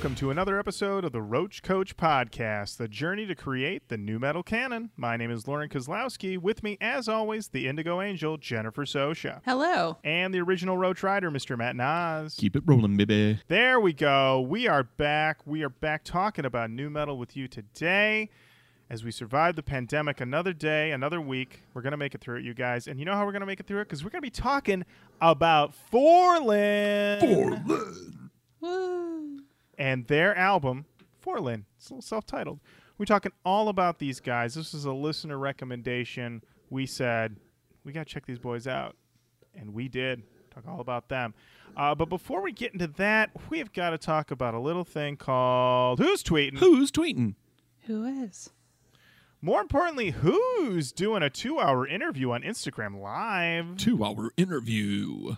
Welcome to another episode of the Roach Koach Podcast, the journey to create the nu metal canon. My name is Lauren Kozlowski. With me, as always, the Indigo Angel, Jennifer Sosha. Hello. And the original Roach Rider, Mr. Matt Nas. Keep it rolling, baby. There we go. We are back. We are back talking about nu metal with you today. As we survive the pandemic, another day, another week, we're going to make it through it, you guys. And you know how we're going to make it through it? Because we're going to be talking about 4Lyn. 4Lyn. Woo. And their album 4Lyn. It's a little self-titled. We're talking all about these guys. This is a listener recommendation. We said we got to check these boys out, and we did. Talk all about them. Uh, but before we get into that, we have got to talk about a little thing called Who's Tweeting. Who's tweeting? Who is? More importantly, who's doing a two-hour interview on Instagram Live? Two hour interview.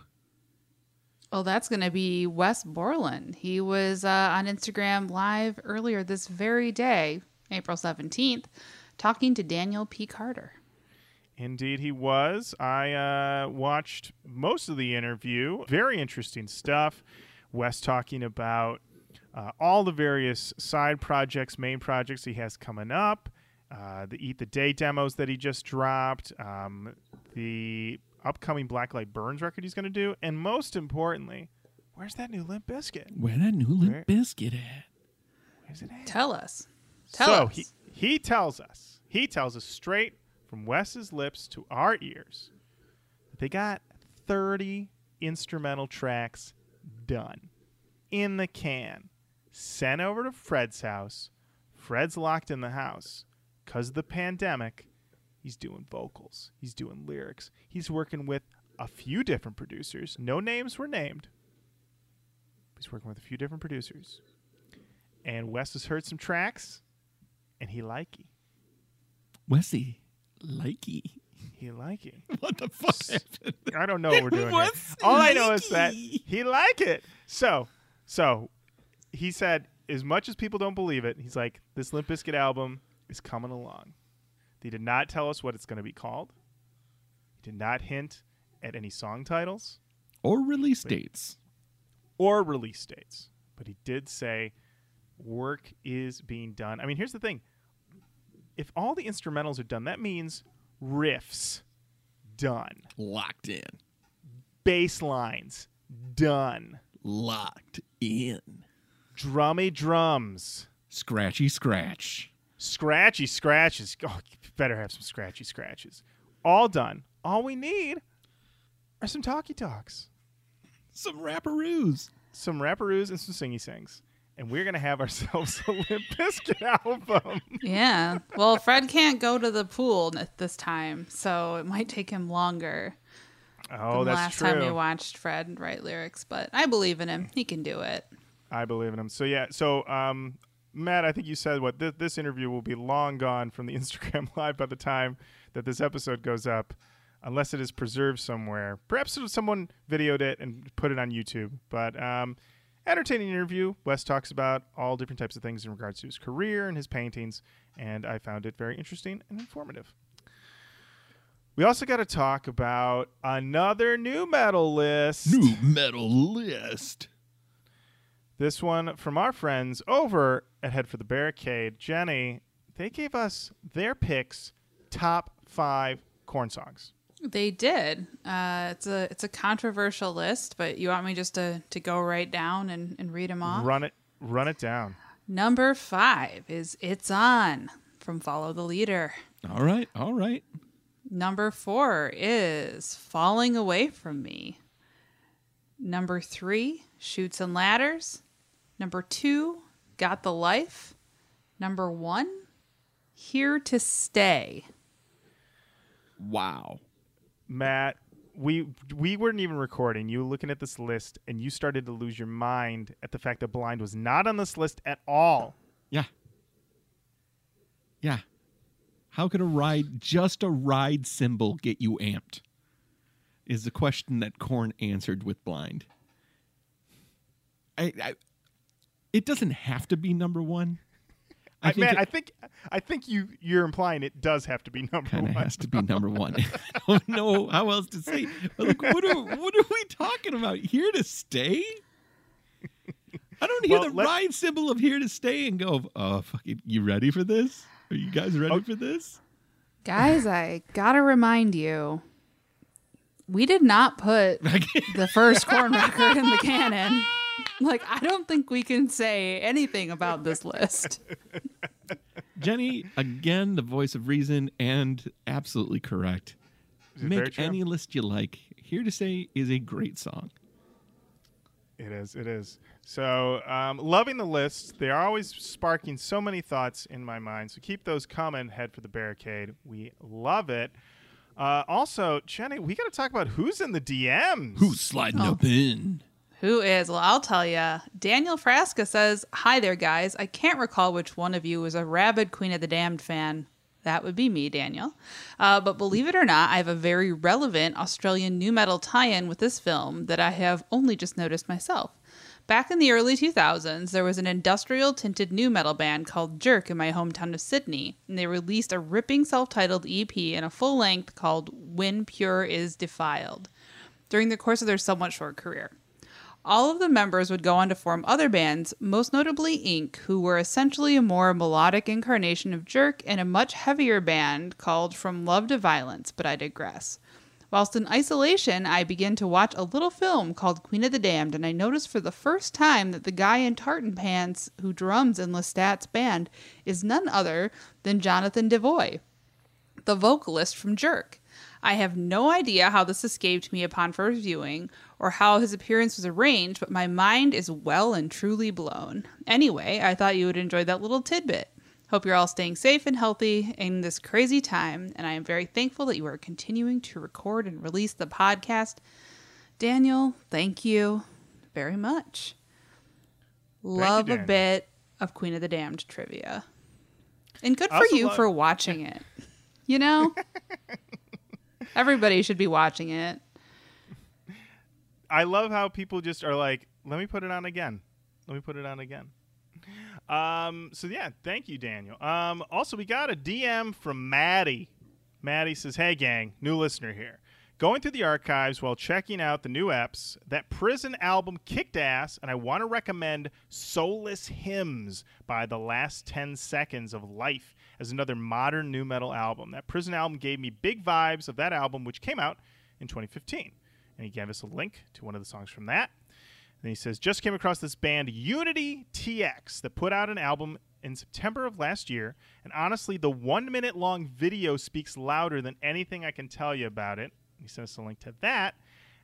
Well, that's going to be Wes Borland. He was uh, on Instagram Live earlier this very day, April 17th, talking to Daniel P. Carter. Indeed, he was. I uh, watched most of the interview. Very interesting stuff. Wes talking about uh, all the various side projects, main projects he has coming up, uh, the Eat the Day demos that he just dropped, um, the upcoming Black Light Burns record he's going to do, and most importantly, where's that new Limp Bizkit? Where that new Where- Limp Bizkit at? Where's it at? Tell us. Tell so us. he he tells us he tells us straight from Wes's lips to our ears that they got 30 instrumental tracks done in the can sent over to Fred's house Fred's locked in the house cuz of the pandemic he's doing vocals he's doing lyrics he's working with a few different producers no names were named he's working with a few different producers and Wes has heard some tracks and he likey. Wesley. Likey. He likey. What the fuck happened? I don't know what we're doing. here. All I know is that he like it. So, so he said, as much as people don't believe it, he's like, this Limp Bizkit album is coming along. They did not tell us what it's going to be called. He did not hint at any song titles Or release dates. or release dates, but he did say work is being done. I mean, here's the thing: if all the instrumentals are done, that means riffs done. Locked in. bass lines done Locked in. drummy drums Scratchy scratch. Scratchy scratches oh you better have some scratchy scratches all done all we need are some talkie talks Some rapperoos. some rapperoos and some singy sings and we're gonna have ourselves a limp Bizkit album Yeah. Well, Fred can't go to the pool at this time, so it might take him longer oh than that's last true time we watched Fred write lyrics. But I believe in him. He can do it. i believe in him so yeah so um matt i think you said what th- this interview will be long gone from the instagram live by the time that this episode goes up unless it is preserved somewhere. Perhaps someone videoed it and put it on youtube but um entertaining interview. Wes talks about all different types of things in regards to his career and his paintings and i found it very interesting and informative. We also got to talk about another nu metal list. Nu metal list. This one from our friends over at Head for the Barricade. Jenny, they gave us their picks top five Korn songs. They did. Uh, it's a it's a controversial list, but you want me just to, to go right down and, and read them off? Run it run it down. Number five is It's On from Follow the Leader. All right. All right. Number four is Falling Away from Me. Number three, Shoots and Ladders. Number two, Got the Life. Number one, Here to Stay. Wow. Matt, we we weren't even recording. You were looking at this list and you started to lose your mind at the fact that Blind was not on this list at all. Yeah. Yeah. How could a ride, just a ride cymbal, get you amped? Is the question that Korn answered with Blind. I, I it doesn't have to be number one. I, think man, it I think I think you you're implying it does have to be number kind of one. has to be number one. I don't know how else to say. But like, what are what are we talking about? Here to stay? I don't hear Well, the ride cymbal of here to stay and go, oh, fucking, you ready for this? Are you guys ready Oh. for this? Guys, I gotta remind you, we did not put the first Korn record in the canon. Like, I don't think we can say anything about this list. Jenny, again, the voice of reason and absolutely correct. Is it very Make any list you like. Here to Say is a great song. It is. It is. So, um, loving the lists. They are always sparking so many thoughts in my mind. So keep those coming. Head for the barricade. We love it. Uh, also, Jenny, we got to talk about who's in the DMs. Who's sliding Oh. up in? Who is? Well, I'll tell you. Daniel Frasca says, Hi there, guys. I can't recall which one of you was a rabid Queen of the Damned fan. That would be me, Daniel. Uh, but believe it or not, I have a very relevant Australian nu metal tie in with this film that I have only just noticed myself. Back in the early 2000s, there was an industrial tinted nu metal band called Jerk in my hometown of Sydney, and they released a ripping self titled EP and a full length called When Pure Is Defiled during the course of their somewhat short career. All of the members would go on to form other bands, most notably Inc., who were essentially a more melodic incarnation of Jerk and a much heavier band called From Love to Violence, but I digress. Whilst in isolation, I began to watch a little film called Queen of the Damned, and I noticed for the first time that the guy in tartan pants who drums in Lestat's band is none other than Jonathan Devoy, the vocalist from Jerk. I have no idea how this escaped me upon first viewing or how his appearance was arranged, but my mind is well and truly blown. Anyway, I thought you would enjoy that little tidbit. Hope you're all staying safe and healthy in this crazy time, and I am very thankful that you are continuing to record and release the podcast. Daniel, thank you very much. Love a bit of Queen of the Damned trivia. And good for you love- for watching it. You know? Everybody should be watching it. I love how people just are like, let me put it on again. Let me put it on again. Um, so yeah, thank you, Daniel. Um, also, we got a DM from Maddie. Maddie says, "Hey, gang, new listener here. Going through the archives while checking out the new eps. That Prison album kicked ass, and I want to recommend Soulless Hymns by The Last Ten Seconds of Life as another modern nu metal album. That Prison album gave me big vibes of that album, which came out in 2015." And he gave us a link to one of the songs from that. And he says, just came across this band Unity TX that put out an album in September of last year. And honestly, the one minute long video speaks louder than anything I can tell you about it. He sent us a link to that.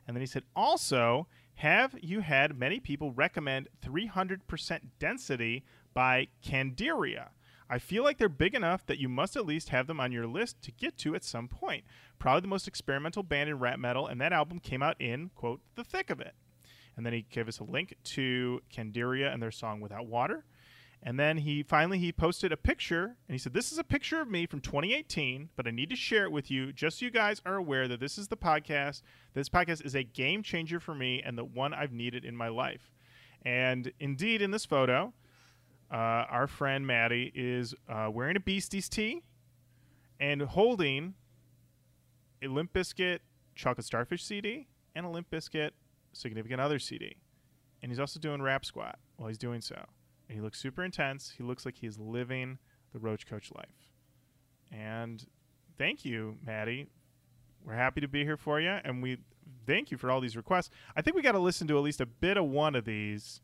And then he said, also, have you had many people recommend 300% Density by Candiria? I feel like they're big enough that you must at least have them on your list to get to at some point. Probably the most experimental band in rap metal, and that album came out in, quote, the thick of it. And then he gave us a link to Candiria and their song Without Water. And then he finally he posted a picture and he said, This is a picture of me from 2018, but I need to share it with you just so you guys are aware that this is the podcast. This podcast is a game changer for me and the one I've needed in my life. And indeed, in this photo, uh, our friend Maddie is uh, wearing a Beasties tee and holding a Limp Bizkit Chocolate Starfish CD and a Limp Bizkit Significant Other CD. And he's also doing Rap Squat while he's doing so. And he looks super intense. He looks like he's living the Roach Koach life. And thank you, Maddie. We're happy to be here for you. And we thank you for all these requests. I think we got to listen to at least a bit of one of these.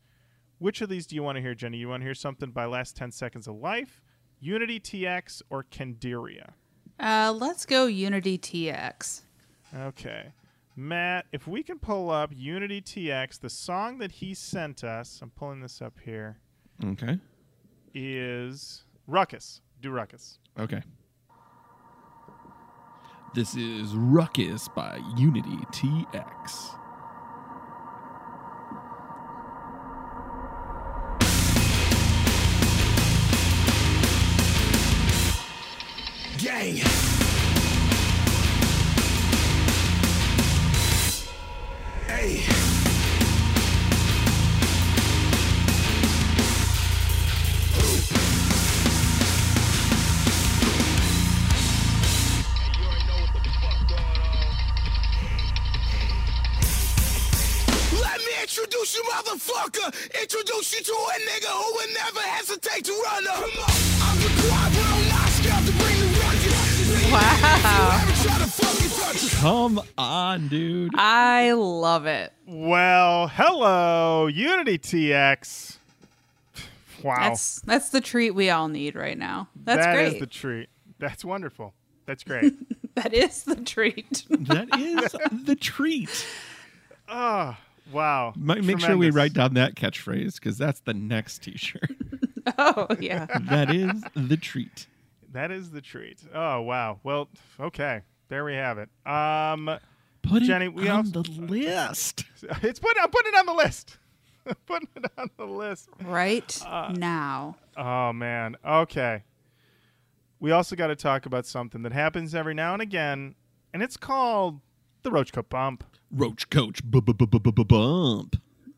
Which of these do you want to hear, Jenny? You want to hear something by Last 10 Seconds of Life, Unity TX, or Candiria? Uh, let's go Unity TX. Okay. Matt, if we can pull up Unity TX, the song that he sent us, I'm pulling this up here, Okay. is Ruckus. Do Ruckus. Okay. This is Ruckus by Unity TX. Gang. Hey. Introduce you, motherfucker. Introduce you to a nigga who would never hesitate to run up. I'm the quad, us. Come on, dude. I love it. Well, hello, Unity TX. Wow. That's that's the treat we all need right now. That's That great. is the treat. That's wonderful. That's great. that is the treat. That is the treat. oh, wow. Might make sure we write down that catchphrase because that's the next T-shirt. oh yeah. that is the treat. That is the treat. Oh, wow. Well, okay. There we have it. Um, Put Jenny, it we on also- the list. it's put. I'm putting it on the list. putting it on the list. Right Uh, now. Oh man. Okay. We also got to talk about something that happens every now and again, and it's called the Roach Koach Bump. Roach Koach bump.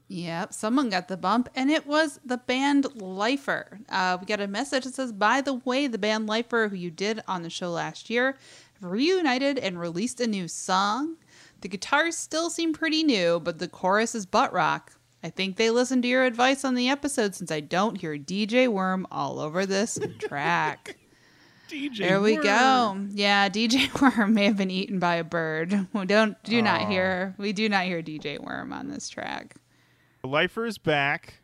Yep, someone got the bump, and it was the band Lifer. Uh, we got a message that says, "By the way, the band Lifer, who you did on the show last year, have reunited and released a new song. The guitars still seem pretty new, but the chorus is butt rock. I think they listened to your advice on the episode since I don't hear DJ Worm all over this track." DJ. There we Worm. go. Yeah, DJ Worm may have been eaten by a bird. We don't do not hear we do not hear DJ Worm on this track. Lifer is back.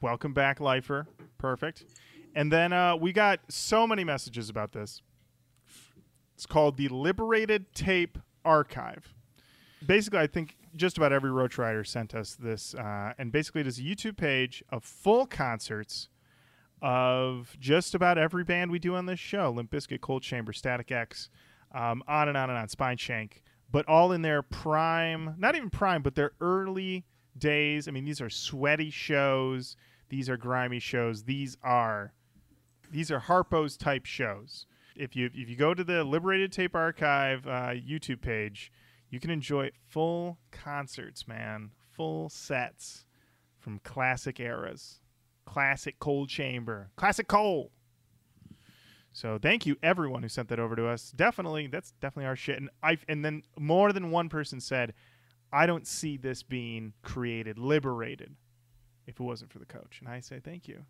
Welcome back, Lifer. Perfect. And then uh, we got so many messages about this. It's called the Liberated Tape Archive. Basically, I think just about every Roach Rider sent us this, uh, and basically, it is a YouTube page of full concerts of just about every band we do on this show: Limp Bizkit, Coal Chamber, Static X, um, on and on and on, Spineshank, but all in their prime—not even prime, but their early days. I mean, these are sweaty shows. These are grimy shows. These are these are Harpo's type shows. If you if you go to the Liberated Tape Archive uh, YouTube page, you can enjoy full concerts, man, full sets from classic eras, classic Coal Chamber, classic Cole. So thank you everyone who sent that over to us. Definitely, that's definitely our shit. And I and then more than one person said, I don't see this being created, liberated, if it wasn't for the coach. And I say thank you,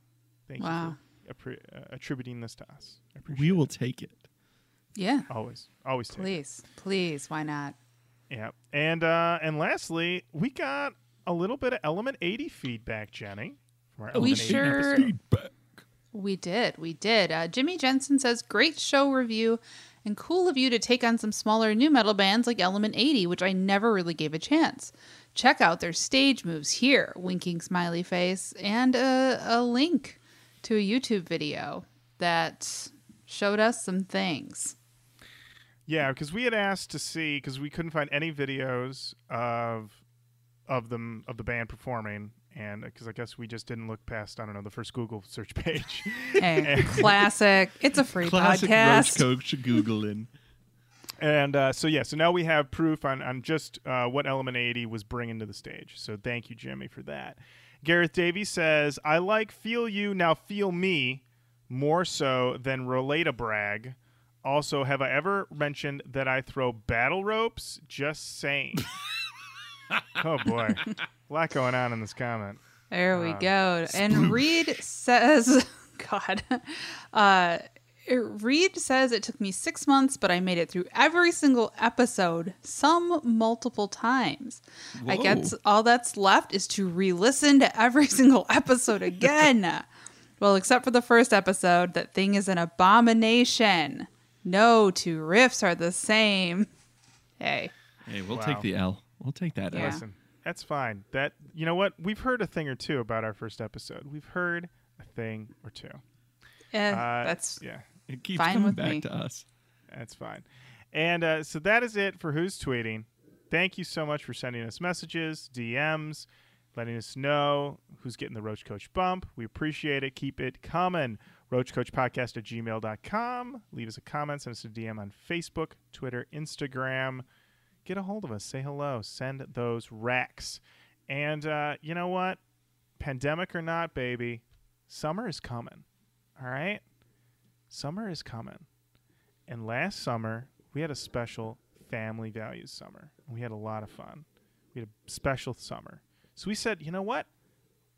thank Wow. you for appre- uh, attributing this to us. I appreciate We will it. take it. Yeah. always, always take it. Please, please, why not? Yeah, and uh, and lastly, we got a little bit of Element 80 feedback, Jenny. From our We sure- Feedback. We did, we did. Uh, Jimmy Jensen says, "Great show review, and cool of you to take on some smaller nu metal bands like Element 80, which I never really gave a chance. Check out their stage moves here." Winking smiley face and a, a link to a YouTube video that showed us some things. Yeah, because we had asked to see because we couldn't find any videos of of them of the band performing, and because I guess we just didn't look past I don't know the first Google search page. Hey, classic. It's a free Classic podcast. Roach Koach Googling. And uh, so yeah, so now we have proof on on just uh, what Element 80 was bringing to the stage. So thank you, Jimmy, for that. Gareth Davies says, "I like Feel You Now Feel Me more so than relate a Brag. Also, have I ever mentioned that I throw battle ropes? Just saying." oh boy, a lot going on in this comment. There we Uh, go. And Reed says, God, uh, Reed says it took me six months, but I made it through every single episode, some multiple times. I guess all that's left is to re listen to every single episode again. well, except for the first episode, that thing is an abomination. No two riffs are the same. Hey. Hey, we'll Wow. take the L. We'll take that Yeah. L. Listen, that's fine. That you know what? We've heard a thing or two about our first episode. We've heard a thing or two. Eh, Uh, that's yeah. It keeps Fine coming with back me. to us. That's fine. And uh, so that is it for who's tweeting. Thank you so much for sending us messages, DMs, letting us know who's getting the Roach Koach bump. We appreciate it. Keep it coming. RoachKoachPodcast at gmail.com. Leave us a comment. Send us a DM on Facebook, Twitter, Instagram. Get a hold of us. Say hello. Send those racks. And uh, you know what? Pandemic or not, baby, summer is coming. All right? Summer is coming. And last summer, we had a special family values summer. We had a lot of fun. We had a special summer. So we said, you know what?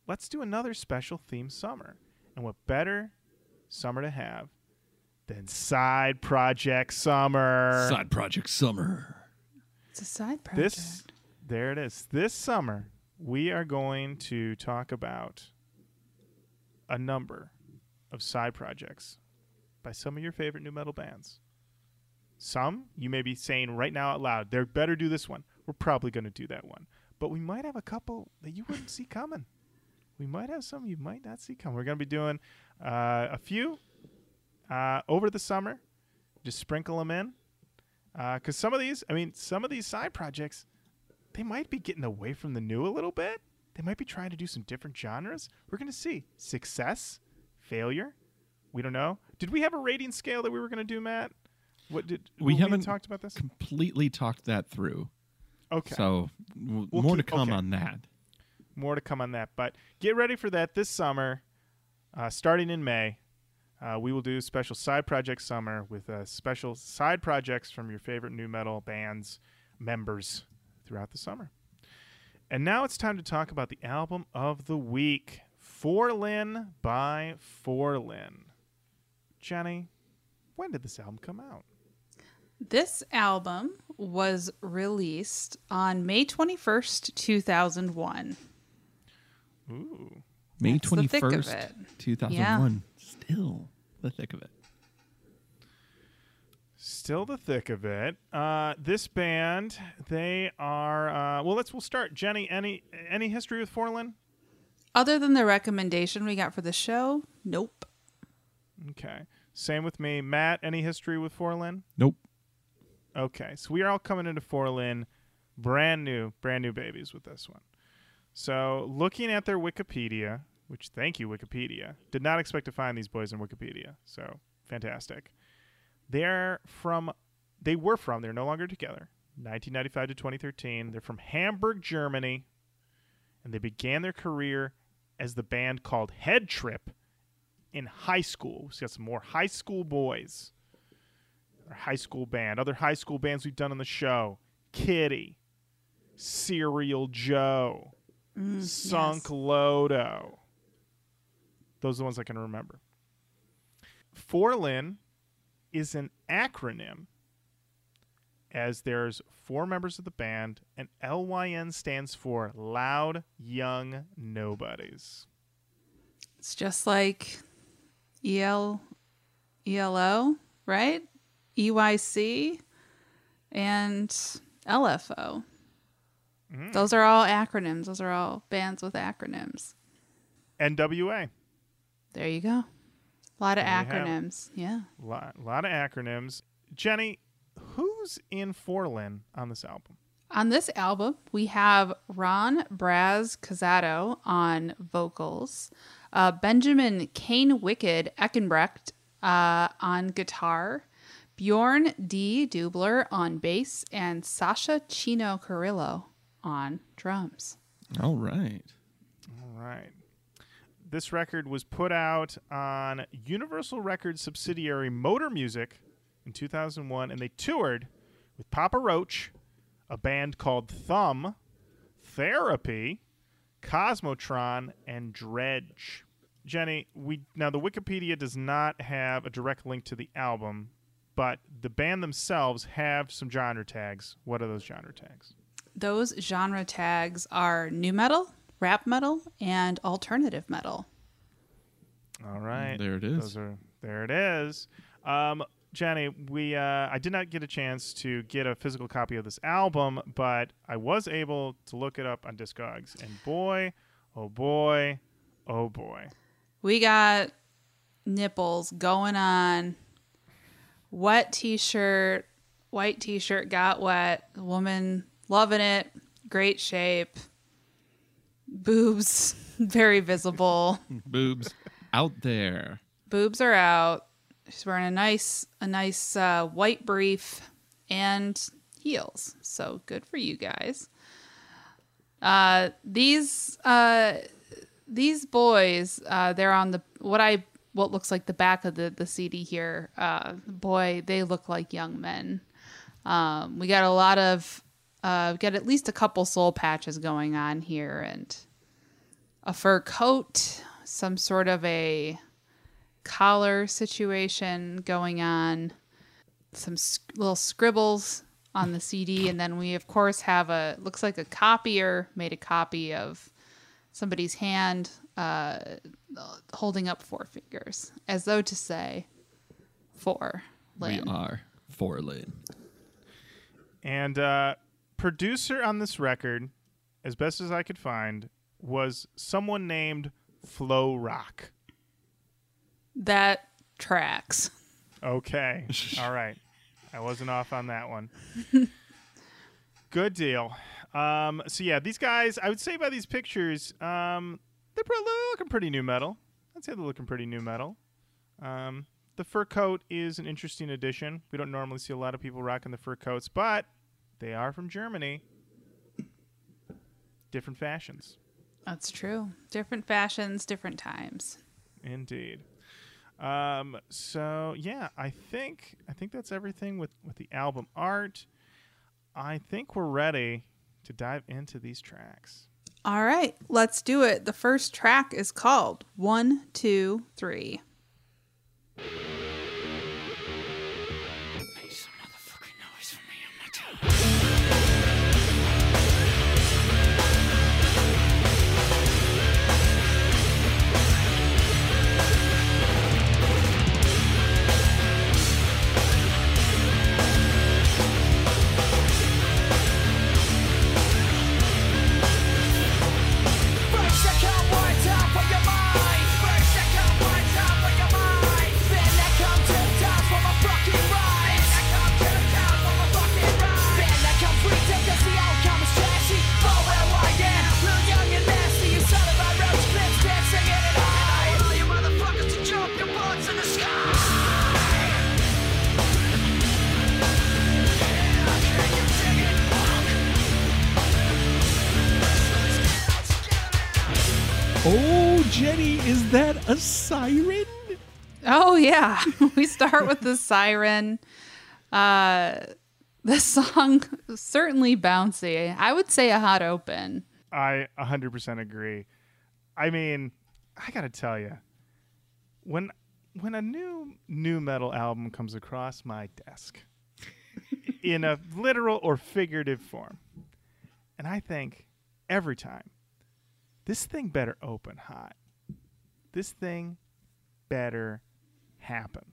Let's do another special theme summer. And what better summer to have than Side Project Summer? Side project summer. It's a side project. This, there it is. This summer, we are going to talk about a number of side projects by some of your favorite nu metal bands. Some you may be saying right now out loud, they better do this one. We're probably going to do that one. But we might have a couple that you wouldn't see coming. We might have some you might not see coming. We're going to be doing uh, a few uh, over the summer. Just sprinkle them in. Because some of these, I mean, some of these side projects, they might be getting away from the new a little bit. They might be trying to do some different genres. We're going to see success, failure. We don't know. Did we have a rating scale that we were going to do, Matt? What did We haven't talked about this? Completely talked that through. Okay, So w- We'll more keep- to come okay. on that. more to come on that. But get ready for that this summer, uh, starting in May. Uh, we will do special side project summer with uh, special side projects from your favorite nu metal bands members throughout the summer. And now it's time to talk about the album of the week, 4Lyn by 4Lyn. Jenny, when did this album come out? This album was released on May 21st, 2001. Ooh. May That's 21st, 2001. Still the thick of it. Still the thick of it. Uh, this band, they are. Uh, well, let's. We'll start. Jenny, any any history with 4Lyn? Other than the recommendation we got for the show, nope. Okay. Same with me. Matt, any history with 4Lyn? Nope. Okay, so we are all coming into 4Lyn brand new, brand new babies with this one. So, looking at their Wikipedia, which thank you, Wikipedia, did not expect to find these boys in Wikipedia. So, fantastic. They're from, they were from, they're no longer together, 1995 to 2013. They're from Hamburg, Germany, and they began their career as the band called Head Trip in high school. We've got some more high school boys our high school band, other high school bands we've done on the show Kittie, Serial Joe, mm, Sunk yes. Loto. Those are the ones I can remember. 4Lyn is an acronym as there's four members of the band, and LYN stands for Loud Young Nobodies. It's just like EL, ELO, right? EYC and LFO. Mm-hmm. Those are all acronyms. Those are all bands with acronyms. NWA. There you go. A lot of There you have it. acronyms. Yeah. A lot, lot of acronyms. Jenny, who's in 4Lyn on this album? On this album, we have Ron Braz Casato on vocals, uh, Benjamin Kane Wicked Eckenbrecht uh, on guitar, Bjorn D. Dubler on bass, and Sasha Chino Carrillo on drums. All right. All right. This record was put out on Universal Records subsidiary Motor Music in 2001, and they toured with Papa Roach, a band called Thumb, Therapy, Cosmotron, and Dredge. Jenny, we now the Wikipedia does not have a direct link to the album, but the band themselves have some genre tags. What are those genre tags? Those genre tags are nu metal, rap metal, and alternative metal. All right. There it is. Those are there it is. Um, Jenny, we uh, I did not get a chance to get a physical copy of this album, but I was able to look it up on Discogs, and boy, oh boy, oh boy, We got nipples going on. Wet t-shirt, white t-shirt got wet. Woman loving it. Great shape. Boobs very visible. Boobs out there. Boobs are out. She's wearing a nice a nice uh, white brief and heels. So good for you guys. Uh, these uh, these boys, uh, they're on the what I what looks like the back of the the CD here. Uh, boy, they look like young men. Um, we got a lot of Uh, we've got at least a couple soul patches going on here, and a fur coat, some sort of a collar situation going on, some s- little scribbles on the CD, and then we of course have a looks like a copier made a copy of somebody's hand uh, holding up four fingers, as though to say, four. Lynn. We are 4Lyn. And uh, producer on this record, as best as I could find, was someone named Flo Rock. That tracks. Okay. All right. I wasn't off on that one. Good deal. Um, so yeah, these guys, I would say by these pictures, um, they're pro- looking pretty nu metal. I'd say they're looking pretty nu metal. Um, the fur coat is an interesting addition. We don't normally see a lot of people rocking the fur coats, but they are from Germany. Different fashions. That's true. Different fashions, different times. Indeed. Um, so yeah, I think I think that's everything with with the album art. I think we're ready to dive into these tracks. All right, let's do it. The first track is called One, Two, Three. The siren. Uh, the song certainly bouncy. I would say a hot open. I 100% agree. I mean, I got to tell you, when when a new nu metal album comes across my desk in a literal or figurative form, and I think every time this thing better open hot. This thing better happen.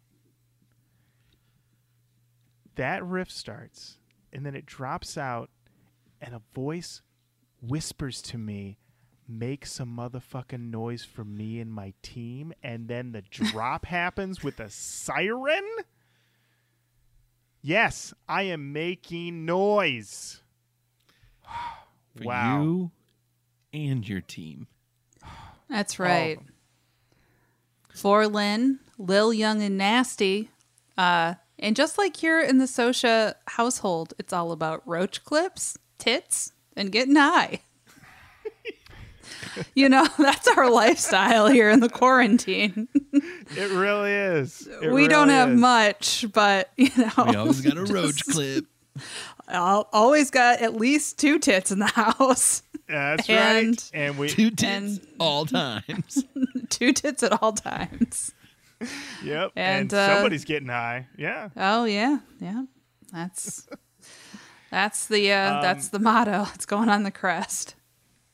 That riff starts and then it drops out and a voice whispers to me, make some motherfucking noise for me and my team, and then the drop happens with a siren? Yes, I am making noise. For wow. you and your team. That's right. 4Lyn, Lil Young and Nasty. Uh, and just like here in the Sosha household, it's all about roach clips, tits, and getting high. you know, that's our lifestyle here in the quarantine. It really is. It we don't have is. much, but you know, We always got a roach clip. I'll always got at least two tits in the house. That's And- right. And we Two tits And- all times. two tits at all times. Yep. And, And, uh, somebody's getting high. Yeah. Oh yeah, yeah. That's that's the uh, Um, that's the motto. It's going on the crest.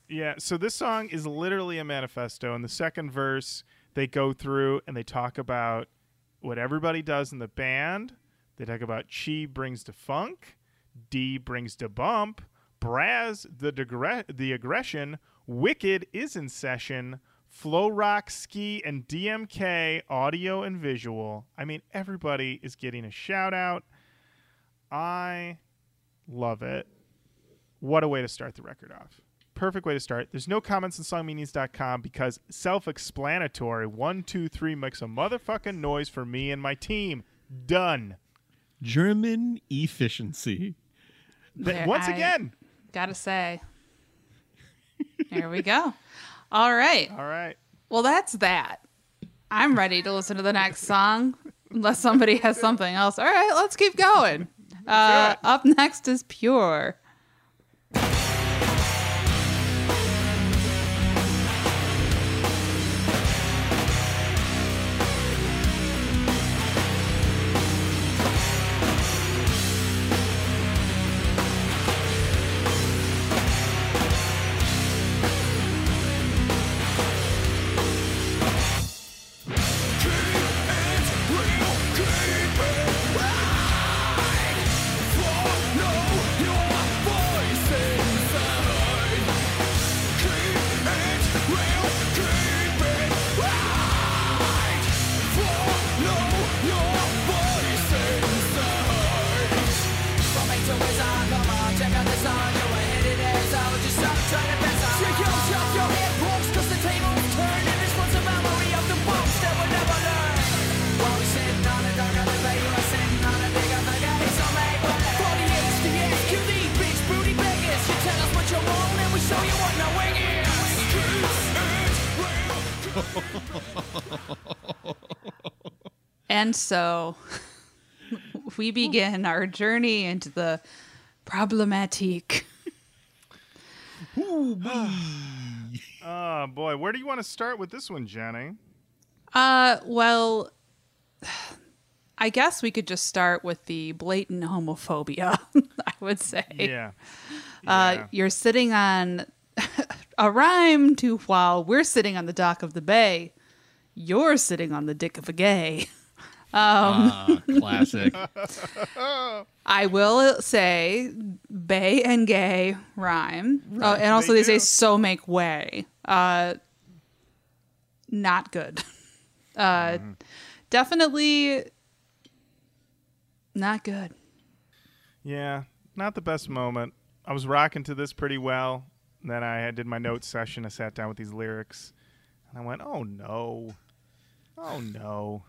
Yeah, so this song is literally a manifesto. In the second verse, they go through and they talk about what everybody does in the band. They talk about Chi brings to funk, D brings to bump, Braz the degre- the aggression, Wicked is in session, Flow Rock, Ski, and DMK audio and visual. I mean, everybody is getting a shout out. I love it. What a way to start the record off. Perfect way to start. There's no comments on songmeanings.com because self explanatory. One, two, three makes a motherfucking noise for me and my team. Done. German efficiency. Th- There, once I again. Gotta say. There we go. All right. All right. Well, that's that. I'm ready to listen to the next song, unless somebody has something else. All right, let's keep going. Uh, up next is Pure. And so we begin our journey into the problematique. Oh boy, where do you want to start with this one, Jenny? Uh, well, I guess we could just start with the blatant homophobia, I would say. Yeah. Uh, Yeah. you're sitting on a rhyme to while we're sitting on the dock of the bay, you're sitting on the dick of a gay. Ah, classic. I will say bay and gay rhyme. Oh, and also They they, say so make way. Uh, not good. Uh, Mm-hmm. Definitely not good. Yeah, not the best moment. I was rocking to this pretty well. Then I did my notes session. I sat down with these lyrics, and I went, "Oh no, oh no!"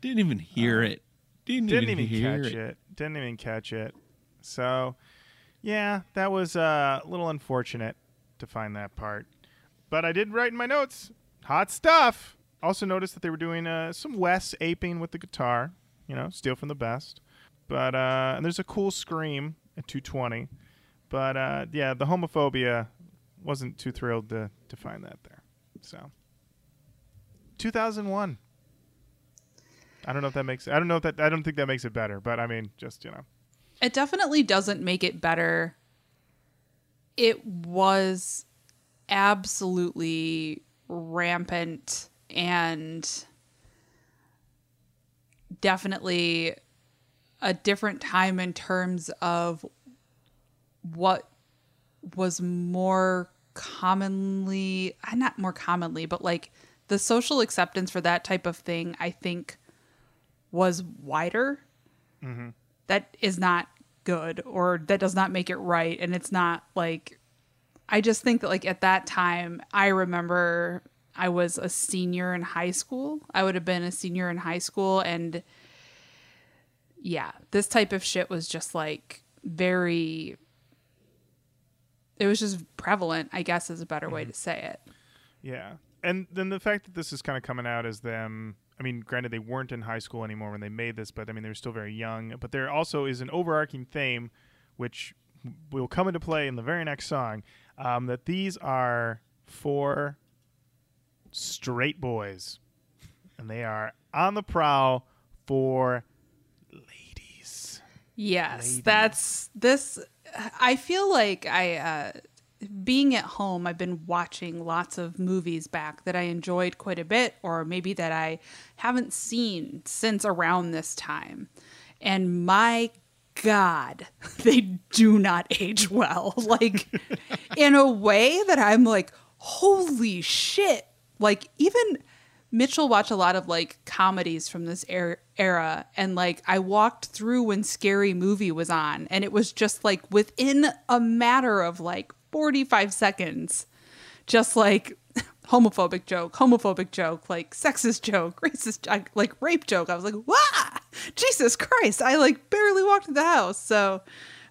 Didn't even hear it. Didn't, Didn't even, even catch it. it. Didn't even catch it. So, yeah, that was uh, a little unfortunate to find that part. But I did write in my notes, hot stuff. Also noticed that they were doing uh, some Wes aping with the guitar. You know, steal from the best. But uh, and there's a cool scream at 220. But uh, yeah, the homophobia wasn't too thrilled to to find that there. So 2001. I don't know if that makes. I don't know if that. I don't think that makes it better. But I mean, just you know. It definitely doesn't make it better. It was absolutely rampant and definitely a different time in terms of what was more commonly not more commonly but like the social acceptance for that type of thing i think was wider mm-hmm. that is not good or that does not make it right. And it's not like i just think that like at that time i remember i was a senior in high school. I would have been a senior in high school and yeah this type of shit was just like very it was just prevalent i guess is a better way mm-hmm. to say it. Yeah, and then the fact that this is kind of coming out as them. I mean, granted, they weren't in high school anymore when they made this, but I mean, they were still very young. But there also is an overarching theme, which will come into play in the very next song. Um, that these are four straight boys, and they are on the prowl for ladies. Yes, lady. that's this. I feel like I, uh, being at home, I've been watching lots of movies back that I enjoyed quite a bit, or maybe that I haven't seen since around this time. And my God, they do not age well. Like, in a way that I'm like, holy shit. Like, even Mitchell watched a lot of like comedies from this er- era, and like I walked through when Scary Movie was on, and it was just like within a matter of like 45 seconds, just like homophobic joke, homophobic joke, like sexist joke, racist, I- like rape joke. I was like, wow, Jesus Christ! I like barely walked to the house. So,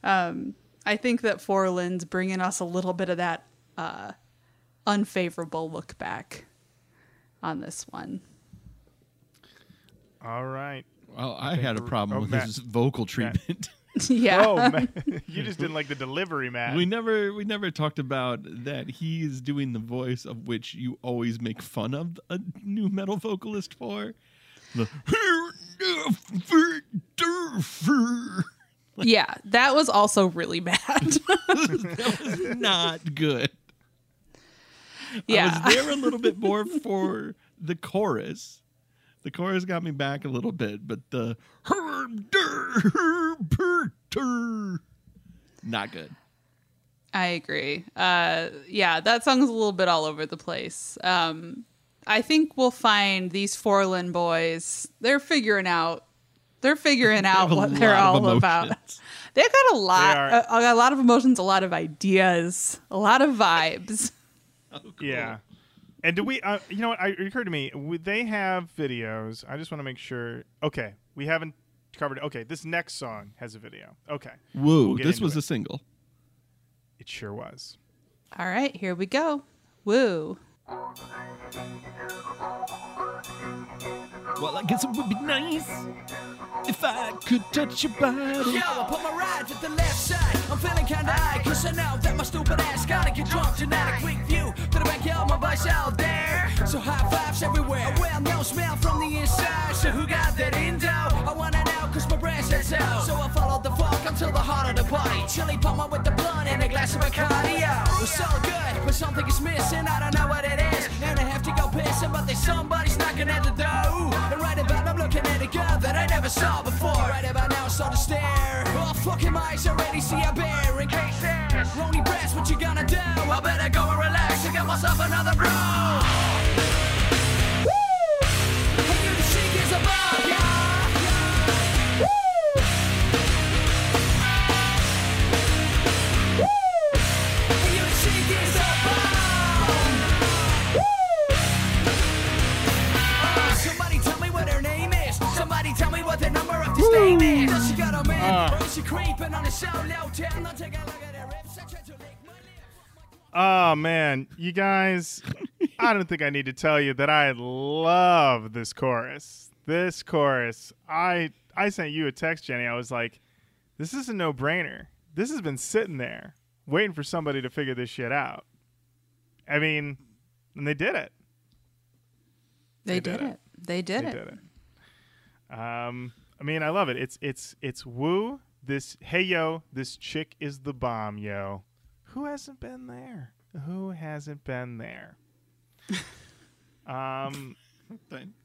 um, I think that 4Lyn's bringing us a little bit of that uh, unfavorable look back on this one. All right. Well, I had a problem with Matt. his vocal treatment. yeah. Oh, man. you just didn't like the delivery, man. we never we never talked about that he is doing the voice of which you always make fun of a nu metal vocalist for. The yeah, that was also really bad. that was not good. yeah. I was there a little bit more for the chorus. The chorus got me back a little bit, but the not good. I agree. Uh, yeah, that song's a little bit all over the place. Um, I think we'll find these 4Lyn boys. They're figuring out. They're figuring out have what they're all about. They've got a lot, a, a lot of emotions, a lot of ideas, a lot of vibes. Yeah. And do we? Uh, you know what? I, it occurred to me. Would they have videos? I just want to make sure. Okay, we haven't covered. Okay, this next song has a video. Okay, Woo! We'll this was it. a single. it sure was. All right, here we go. Woo. Well, I guess it would be nice if I could touch your body. Yo, I put my right with the left side. I'm feeling kinda high, cause I know that my stupid ass gotta get drunk tonight. A quick view to the backyard, my boys out there. So high fives everywhere. A well known smell from the inside. So who got that indo? I wanna know, cause my brain says so. So I followed the fuck until the heart of the party. Chili pump with the blunt and a glass of Bacardi. Yo, It's all good, but something is missing. I don't know never saw before. Right about now, I start to stare. Oh, fucking eyes already see a bear. In case there's Rony breast, what you gonna do? I better go and relax and get myself another brew. Hey, you, the chic is above, yeah. Oh man, you guys, I don't think I need to tell you that I love this chorus. This chorus, I I sent you a text, Jenny. I was like, this is a no-brainer. This has been sitting there waiting for somebody to figure this shit out. I mean, and they did it. They, did did, it. it. They did they it. did it. Um, I mean, I love it. It's it's it's woo. This hey yo, this chick is the bomb, yo. Who hasn't been there? Who hasn't been there? um,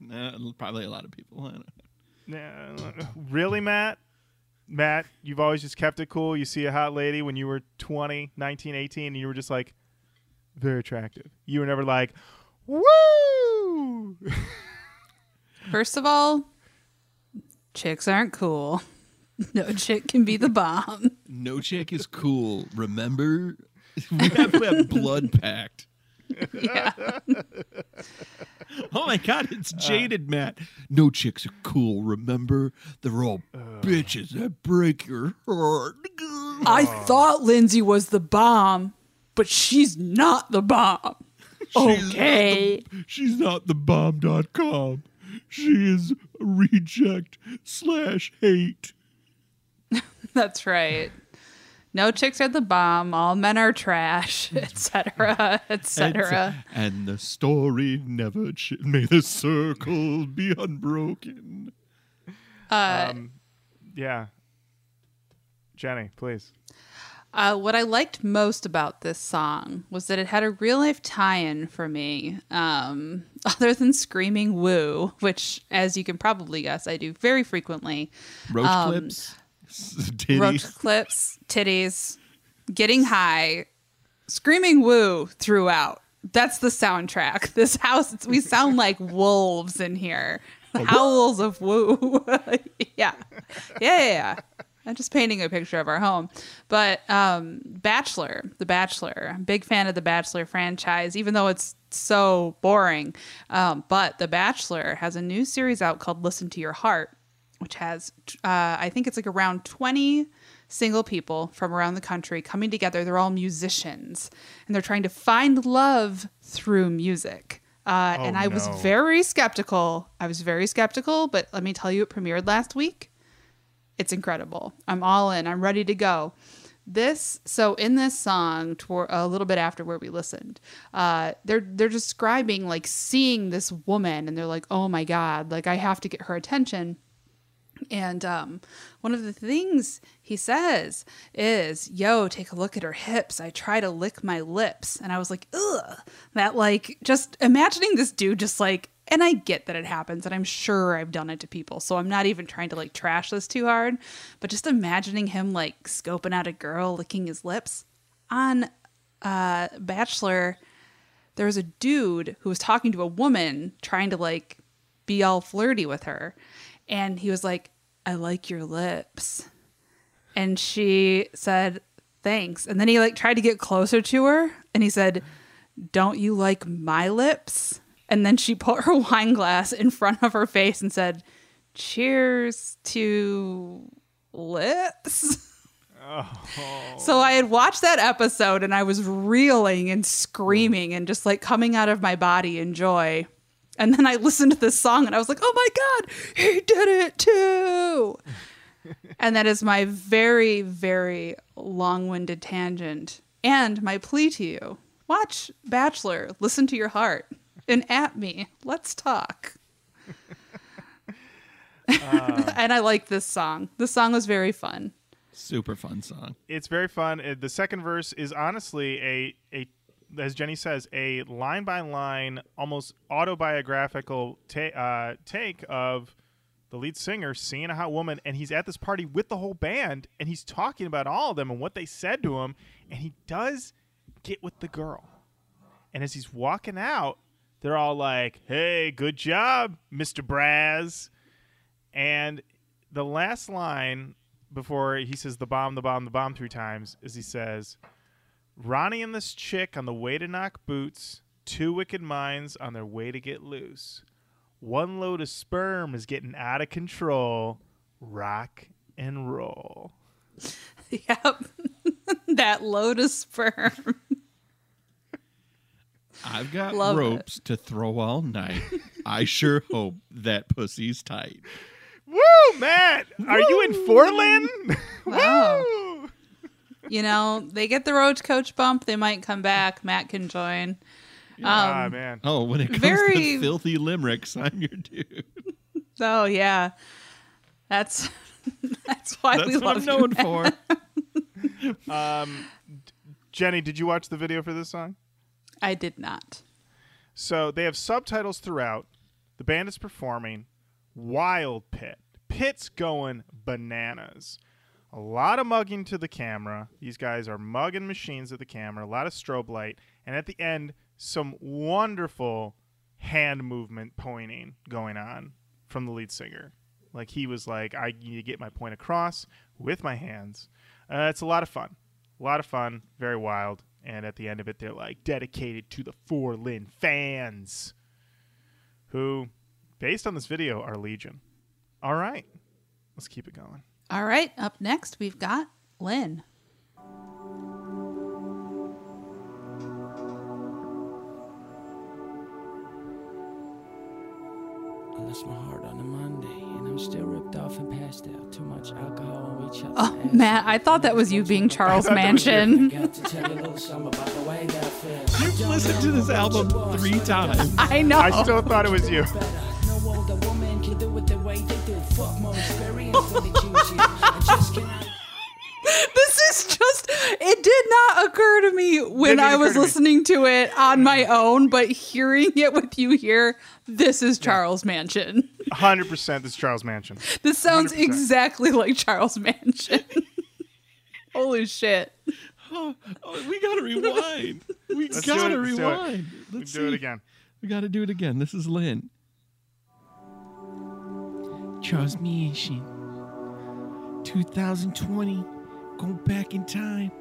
Nah, probably a lot of people. I nah, really, Matt? Matt, you've always just kept it cool. You see a hot lady when you were 20, 19, 18, and you were just like, very attractive. You were never like, woo! First of all, chicks aren't cool. No chick can be the bomb. No chick is cool. Remember, we have that blood pact. Yeah. Oh my god, it's uh. jaded, Matt. No chicks are cool. Remember, they're all uh. bitches that break your heart. I thought Lindsay was the bomb, but she's not the bomb. Okay. She's not the bomb.com. She is reject slash hate. That's right. No chicks are the bomb. All men are trash, etc., etc. And the story never ch- may the circle be unbroken. um, yeah. Jenny, please. Uh, what I liked most about this song was that it had a real life tie-in for me. Um, other than screaming "woo," which, as you can probably guess, I do very frequently. Roach Um, clips, titties. Roach clips, titties, getting high, screaming "woo" throughout. That's the soundtrack. This house, we sound like wolves in here. Howls of woo. yeah. yeah. Yeah, yeah. I'm just painting a picture of our home. But um, Bachelor, The Bachelor, I'm a big fan of the Bachelor franchise, even though it's so boring. Um, but The Bachelor has a new series out called Listen to Your Heart, which has, uh, I think it's like around 20 single people from around the country coming together. They're all musicians and they're trying to find love through music. Uh, Oh, and I was very skeptical. I was very skeptical, but let me tell you, it premiered last week. It's incredible. I'm all in. I'm ready to go. This so in this song, toward, a little bit after where we listened, uh, they're they're describing like seeing this woman, and they're like, "Oh my god!" Like I have to get her attention. And um, one of the things he says is, "Yo, take a look at her hips. I try to lick my lips." And I was like, "Ugh." That like just imagining this dude just like and I get that it happens and I'm sure I've done it to people. So I'm not even trying to like trash this too hard, but just imagining him like scoping out a girl licking his lips on uh Bachelor there was a dude who was talking to a woman trying to like be all flirty with her and he was like I like your lips. And she said thanks. And then he like tried to get closer to her and he said don't you like my lips? And then she put her wine glass in front of her face and said, Cheers to lips. Oh. So I had watched that episode and I was reeling and screaming and just like coming out of my body in joy. And then I listened to this song and I was like, oh my God, he did it too. and that is my very, very long winded tangent and my plea to you. Watch Bachelor, listen to your heart, and at me. Let's talk. and I like this song. The song was very fun. Super fun song. It's very fun. Uh, The second verse is honestly a a as Jenny says, a line by line, almost autobiographical ta- uh, take of the lead singer seeing a hot woman, and he's at this party with the whole band, and he's talking about all of them and what they said to him, and he does get with the girl. And as he's walking out, they're all like, "Hey, good job, Mister Braz." And the last line before he says the bomb, the bomb, the bomb three times is he says, Ronnie and this chick on the way to knock boots, two wicked minds on their way to get loose. One load of sperm is getting out of control. Rock and roll. Yep. that lotus sperm. I've got Love it. ropes to throw all night. I sure hope that pussy's tight. Woo, Matt! Are you in 4Lyn? Wow. Woo! You know, they get the Roach Koach bump. They might come back. Matt can join. ah, Um, man. Oh, when it comes Very- to filthy limericks, I'm your dude. Oh yeah, that's that's why That's we what love I'm known Matt. for. Um, Jenny, did you watch the video for this song? I did not. So they have subtitles throughout. The band is performing. Wild pit. Pit's going bananas. A lot of mugging to the camera. These guys are mugging machines at the camera. A lot of strobe light. And at the end, some wonderful hand movement pointing going on from the lead singer. Like he was like, I need to get my point across with my hands. Uh, it's a lot of fun. A lot of fun. Very wild. And at the end of it, they're like, dedicated to the 4Lyn fans, who, based on this video, are Legion. All right. Let's keep it going. All right, up next we've got Lyn. I lost my heart on a Monday, and I'm still ripped off and passed out. Too much alcohol and reach out. Oh, Matt, I thought that was you being Charles Mansion. Got to tell you a little something about the way that feels. You've listened to this album three times. I know. I still thought it was you. It did not occur to me when I was listening to it on my own, but hearing it with you here, this is Charles Mansion. 100% this is Charles Mansion. This sounds 100%. exactly like Charles Mansion. Holy shit. Oh, oh, we gotta rewind. We Let's gotta it, let's do it. rewind. We Let's do it again. We gotta do it again. This is Lyn. Charles Mansion. 2020. Go back in time.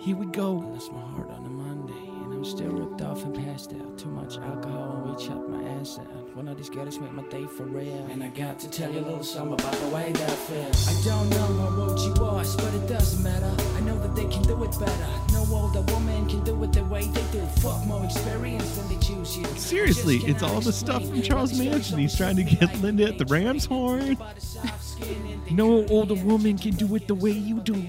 Here we go. I lost my heart on a Monday, and I'm still ripped off and passed out. Too much alcohol and reach out my ass out. One of these girls make my day for real. And I got to tell you a little something about the way that feels. I don't know how old you was, but it doesn't matter. I know that they can do it better. No older woman can do it the way they do. Fuck more experience when they choose you. Seriously, it's all the stuff from Charles all Manson. He's trying to get Linda at the Ram's horn. by the soft skin and they No older woman can do it the way you do.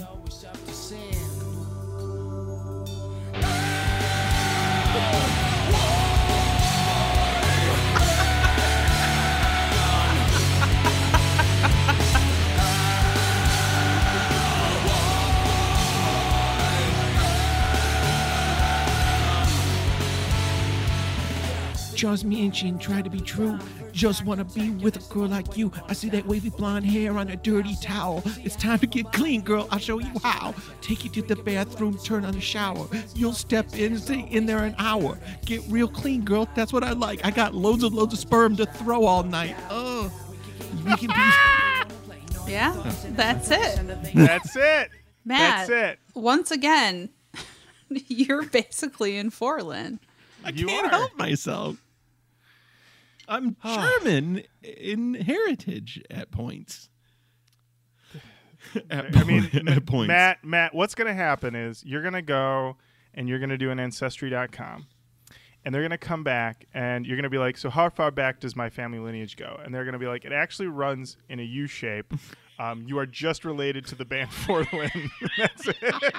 Charles Manson try to be true. Just wanna be with a girl like you. I see that wavy blonde hair on a dirty towel. It's time to get clean, girl. I'll show you how. Take you to the bathroom, turn on the shower. You'll step in, stay in there an hour. Get real clean, girl. That's what I like. I got loads and loads of sperm to throw all night. Oh, we can be. Yeah, that's it. That's it. Matt, That's it. once again, you're basically in 4Lyn. I You can't are. help myself. I'm German in heritage at points. At, I mean, at points. Matt, Matt, what's going to happen is you're going to go and you're going to do an ancestry.com. and they're gonna come back, and you're gonna be like, "So how far back does my family lineage go?" And they're gonna be like, "It actually runs in a U shape. Um, you are just related to the band 4Lyn. That's it."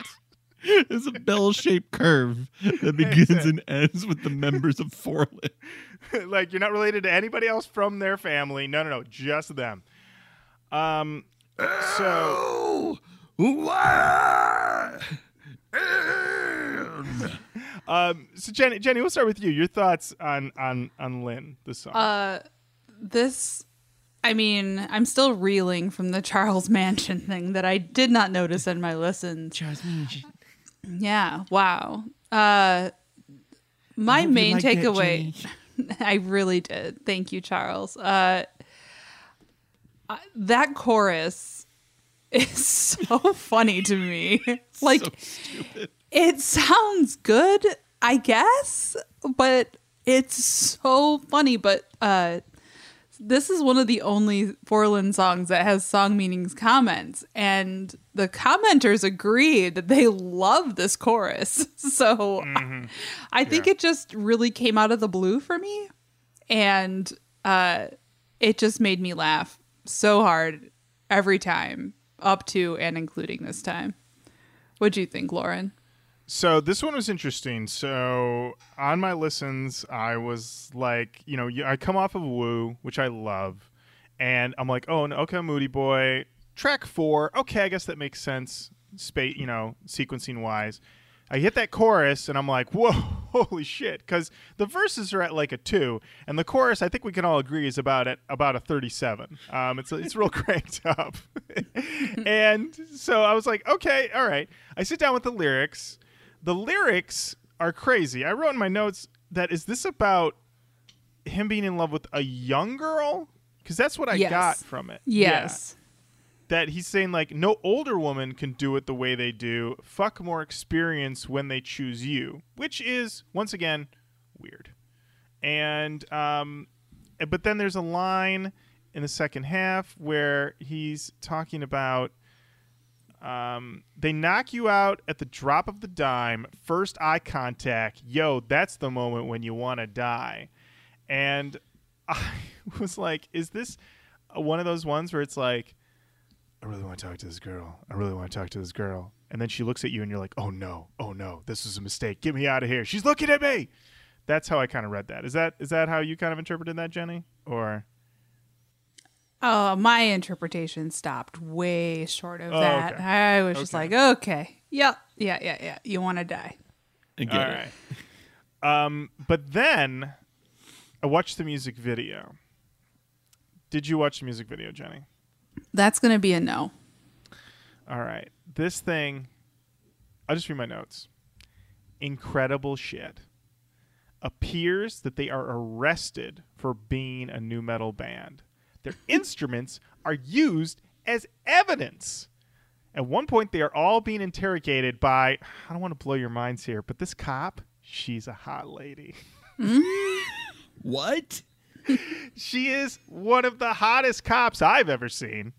It's a bell-shaped curve that begins and ends with the members of 4Lyn. like you're not related to anybody else from their family. No, no, no, just them. Um, so um, so Jenny, Jenny, we'll start with you. Your thoughts on on on Lyn, the song. Uh, this, I mean, I'm still reeling from the Charles Mansion thing that I did not notice in my listens. Charles Manson. Yeah, wow. Uh, my main like takeaway, I really did. Thank you, Charles. Uh, uh, that chorus is so funny to me. like, so it sounds good, I guess, but it's so funny. But uh, this is one of the only 4Lyn songs that has song meanings comments, and the commenters agreed that they love this chorus. So I think Yeah. it just really came out of the blue for me, and uh, it just made me laugh so hard every time, up to and including this time. What'd you think, Lauren? So this one was interesting. So on my listens, I was like, you know, I come off of Woo, which I love, and I'm like, oh, no, okay, Moody Boy, track four. Okay, I guess that makes sense, space, you know, sequencing wise. I hit that chorus, and I'm like, whoa, holy shit, because the verses are at like a two, and the chorus, I think we can all agree, is about at about a 37. Um, it's it's real cranked up, and so I was like, okay, all right. I sit down with the lyrics the lyrics are crazy. I wrote in my notes that is this about him being in love with a young girl? Because that's what I Yes. got from it. Yes. Yeah. That he's saying like no older woman can do it the way they do. Fuck more experience when they choose you, which is once again weird. And um, but then there's a line in the second half where he's talking about um, they knock you out at the drop of the dime, first eye contact. Yo, that's the moment when you want to die. And I was like, is this one of those ones where it's like, I really want to talk to this girl. I really want to talk to this girl. And then she looks at you and you're like, oh no, oh no, this is a mistake. Get me out of here. She's looking at me. That's how I kind of read that. Is that is that how you kind of interpreted that, Jenny? Or Oh, my interpretation stopped way short of Oh, that. okay. I was just like, okay, yep, yeah, yeah, yeah. You want to die? I get All it. right. Um, but then I watched the music video. Did you watch the music video, Jenny? That's gonna be a no. All right. This thing, I'll just read my notes. Incredible shit. Appears that they are arrested for being a new metal band. Their instruments are used as evidence. At one point, they are all being interrogated by, I don't want to blow your minds here, but this cop, she's a hot lady. What? she is one of the hottest cops I've ever seen.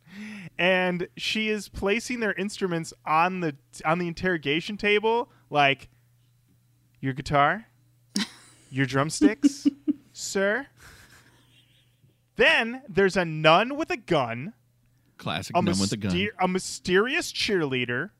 And she is placing their instruments on the on the interrogation table like your guitar, your drumsticks, sir. Then there's a nun with a gun, Classic a, nun with a gun. a mysterious cheerleader.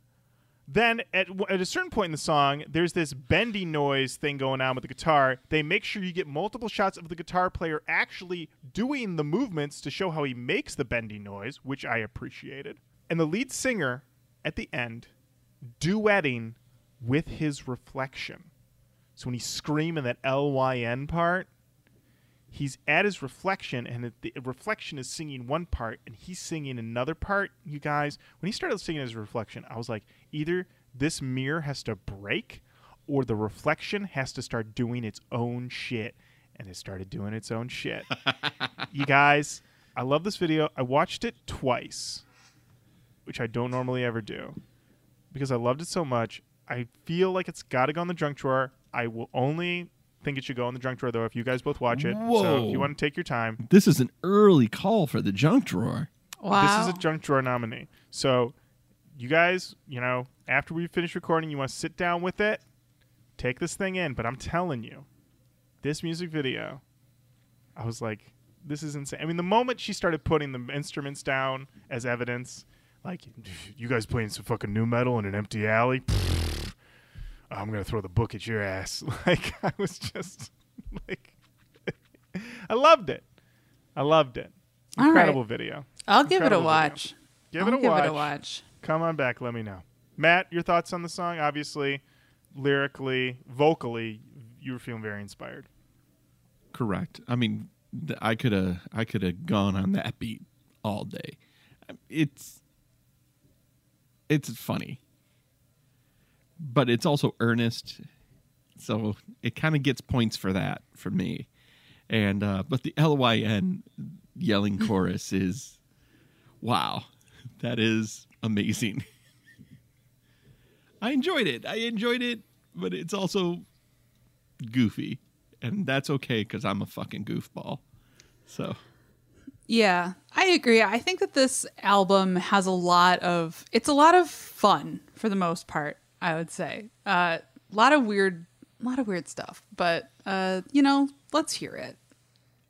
Then at, w- at a certain point in the song, there's this bendy noise thing going on with the guitar. They make sure you get multiple shots of the guitar player actually doing the movements to show how he makes the bendy noise, which I appreciated. And the lead singer at the end duetting with his reflection. So when he's screaming that L Y N part, he's at his reflection and the reflection is singing one part and he's singing another part you guys. When he started singing his reflection i was like either this mirror has to break or the reflection has to start doing its own shit and it started doing its own shit. You guys i love this video. I watched it twice which i don't normally ever do because i loved it so much. I feel like it's got to go in the junk drawer. I will only think it should go in the junk drawer though if you guys both watch it so if you want to take your time This is an early call for the junk drawer. Wow. this is a junk drawer nominee. So, you guys, you know, after we finish recording, you want to sit down with it, take this thing in. But I'm telling you, this music video, I was like, this is insane. I mean, the moment she started putting the instruments down as evidence, like, you guys playing some fucking new metal in an empty alley, Pfft, I'm gonna throw the book at your ass. Like, I was just like, I loved it. I loved it. All right. Incredible video. I'll give it a Incredible video. watch. Give I'll it a give watch. it a watch. Come on back. Let me know. Matt, your thoughts on the song? Obviously, lyrically, vocally, you were feeling very inspired. Correct. I mean, I could have I could have gone on that beat all day. It's it's funny, but it's also earnest, so it kind of gets points for that for me. And uh, but the L Y N yelling chorus is wow, that is amazing. I enjoyed it. I enjoyed it, but it's also goofy, and that's okay because I'm a fucking goofball. So Yeah, I agree. I think that this album has a lot of it's a lot of fun for the most part, I would say. Uh, a lot of weird a lot of weird stuff, but uh, you know, let's hear it.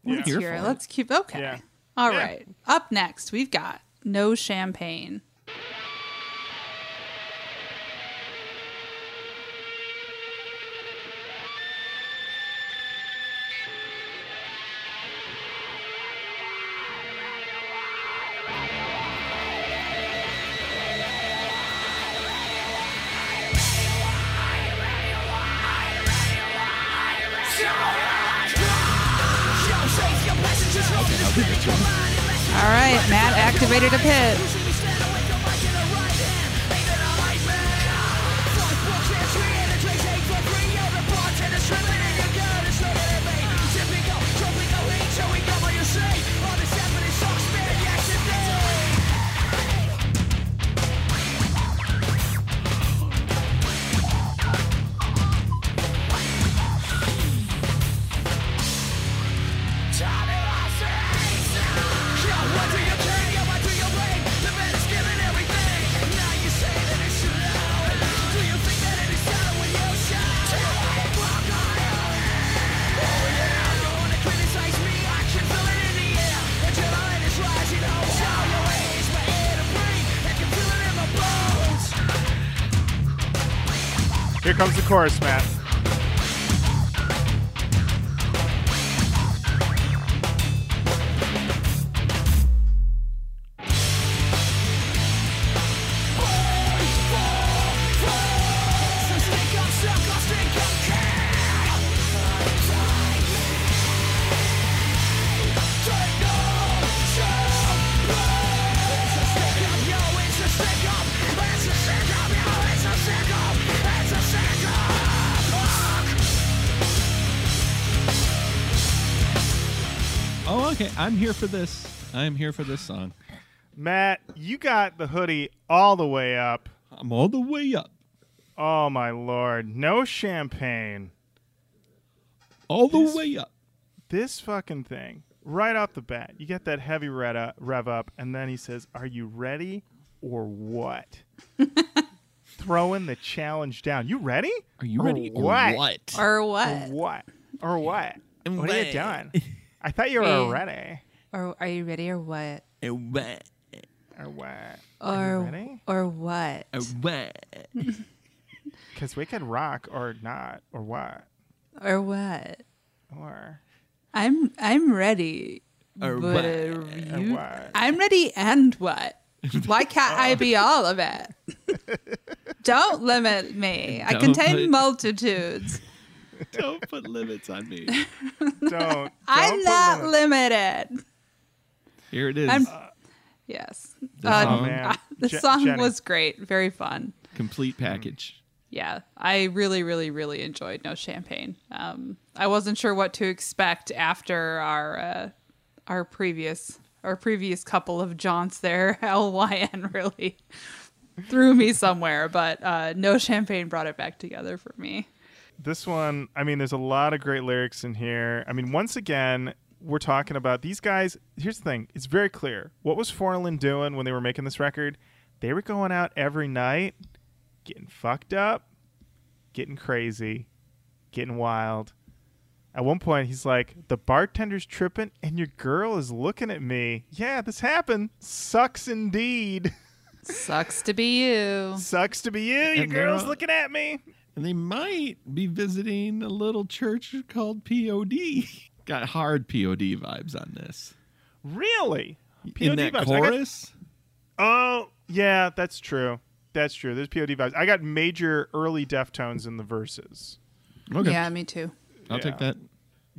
Let's hear it. it. Let's keep okay. Yeah. All Yeah. right. Up next, we've got No Champagne. Activated a chorus, Matt. Okay, I'm here for this. I'm here for this song. Matt, you got the hoodie all the way up. I'm all the way up, Oh my lord. No champagne. all the This- way up. This fucking thing. Right off the bat, you get that heavy rev up, rev up, and then he says, Are you ready or what? Throwing the challenge down. You ready? Are you Or ready or what? what? Or Or what? what? Or what? And What are you what? doing? I thought you were Hey. ready. Or are you ready or what? Or what? Or what? Are you Or ready? or what? And what? Because we could rock or not. Or what? Or what? Or, I'm I'm ready. Or but what? are or you- what? I'm ready and what? Why can't I be oh. all of it? Don't limit me. I Don't contain put- multitudes. Don't put limits on me. Don't. don't I'm not limits. limited. Here it is. I'm yes. The Uh, song. Oh, man. uh, the Je- song Jenny. was great. Very fun. Complete package. Yeah, I really, really, really enjoyed No Champagne. Um, I wasn't sure what to expect after our uh, our previous our previous couple of jaunts there. Lyn really threw me somewhere, but uh, No Champagne brought it back together for me. This one, I mean, there's a lot of great lyrics in here. I mean, once again, we're talking about these guys. Here's the thing it's very clear. What was 4Lyn doing when they were making this record? They were going out every night, getting fucked up, getting crazy, getting wild, At one point, he's like, "The bartender's tripping, and your girl is looking at me." Yeah, this happened. Sucks indeed. Sucks to be you. Sucks to be you. Your And girl's looking at me. And they might be visiting a little church called POD. Got hard POD vibes on this. Really? In that vibes. I got- chorus? Oh, yeah, that's true. That's true. There's POD vibes. I got major early Deftones in the verses. Okay. Yeah, me too. I'll take that.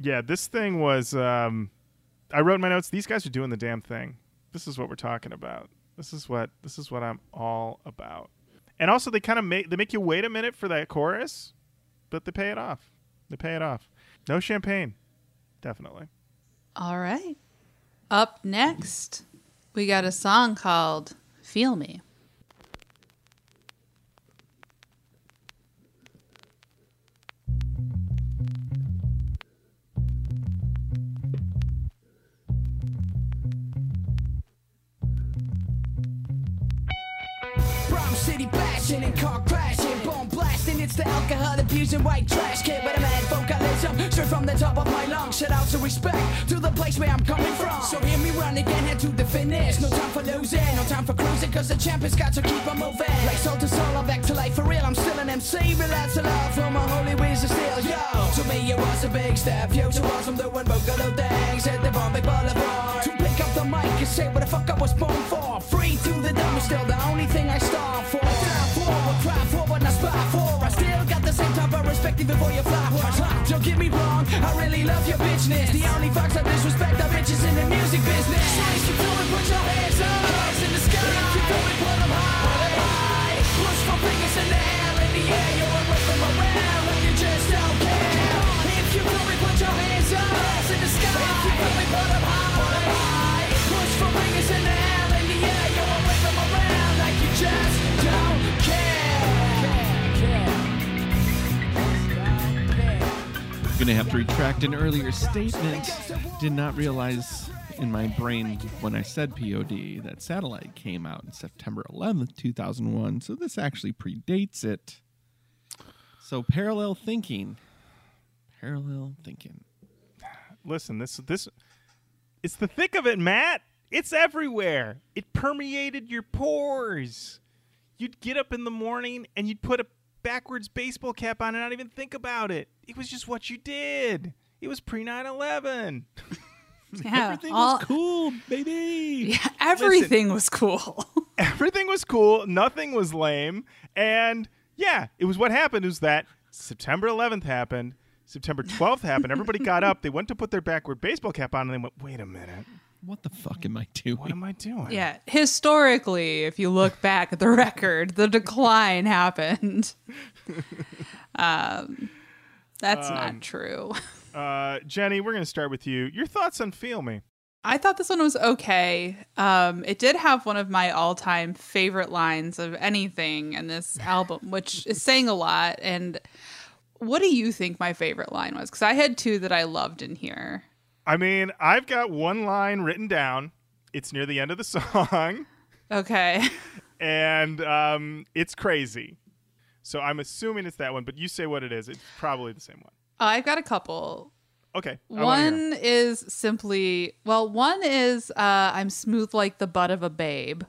Yeah, this thing was. Um, I wrote in my notes. These guys are doing the damn thing. This is what we're talking about. This is what. This is what I'm all about. And also, they kind of make they make you wait a minute for that chorus, but they pay it off. They pay it off. No champagne, definitely. All right. Up next, we got a song called Feel Me. City and car crashing, bomb blasting. It's the alcohol abusing white trash kid with a mad vocalism straight from the top of my lungs. Shout out to respect to the place where I'm coming from. So hear me run again, head to the finish. No time for losing, no time for cruising, cause the champ has got to keep on moving. Like soul to soul, I'm back to life for real. I'm still an MC, relax a lot for my holy wizard still. Yo, to me it was a big step. Yo, to us I'm doing boogaloo things at the Bombay Boulevard. To pick up the mic and say what the fuck I was born for. Free to the dumb is still the only thing I starve for. Love your. The only fucks I disrespect are bitches in the music business. So if you feel it, put your hands up. Hands in the sky. If you feel it, put them high. Push my fingers in the air, in the air. You're away from around, and you just don't care. If you feel it, put your hands up. Hands in the sky. If you feel it, put them high. Push my fingers in the air, going to have to retract an earlier statement. Did not realize in my brain when I said POD that Satellite came out in September 11th, 2001. So this actually predates it. So parallel thinking. Parallel thinking. Listen, this this it's the thick of it, Matt. It's everywhere. It permeated your pores. You'd get up in the morning and you'd put a backwards baseball cap on and not even think about it. It was just what you did. It was pre 9/11. Yeah, Everything all- was cool, baby. Yeah, everything was cool. Everything was cool, nothing was lame, and yeah, it was what happened is that September 11th happened, September 12th happened. Everybody got up, they went to put their backward baseball cap on and they went, "Wait a minute. What the fuck am I doing? What am I doing?" yeah, historically, if you look back at the record, the decline happened. Um, that's not true. Uh, Jenny, we're going to start with you. Your thoughts on Feel Me? I thought this one was okay. Um, it did have one of my all-time favorite lines of anything in this album, which is saying a lot. And what do you think my favorite line was? Because I had two that I loved in here. I mean, I've got one line written down. It's near the end of the song, Okay. and um, it's crazy. So I'm assuming it's that one, but you say what it is. It's probably the same one. I've got a couple. Okay. I wanna hear 'em. One is simply well, one is uh, I'm smooth like the butt of a babe,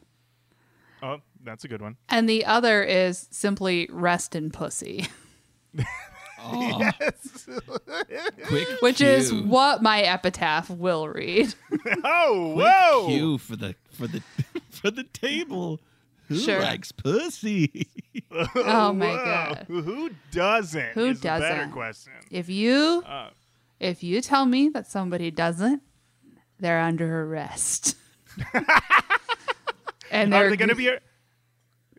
Oh, that's a good one. and the other is simply rest in pussy, Oh, quick which is what my epitaph will read. Oh, quick whoa! cue for the for the for the table. Who Sure. likes pussy? Oh my Whoa. god! Who doesn't? Who is the better doesn't? question. If you Uh, if you tell me that somebody doesn't, they're under arrest. and they're are they going to be?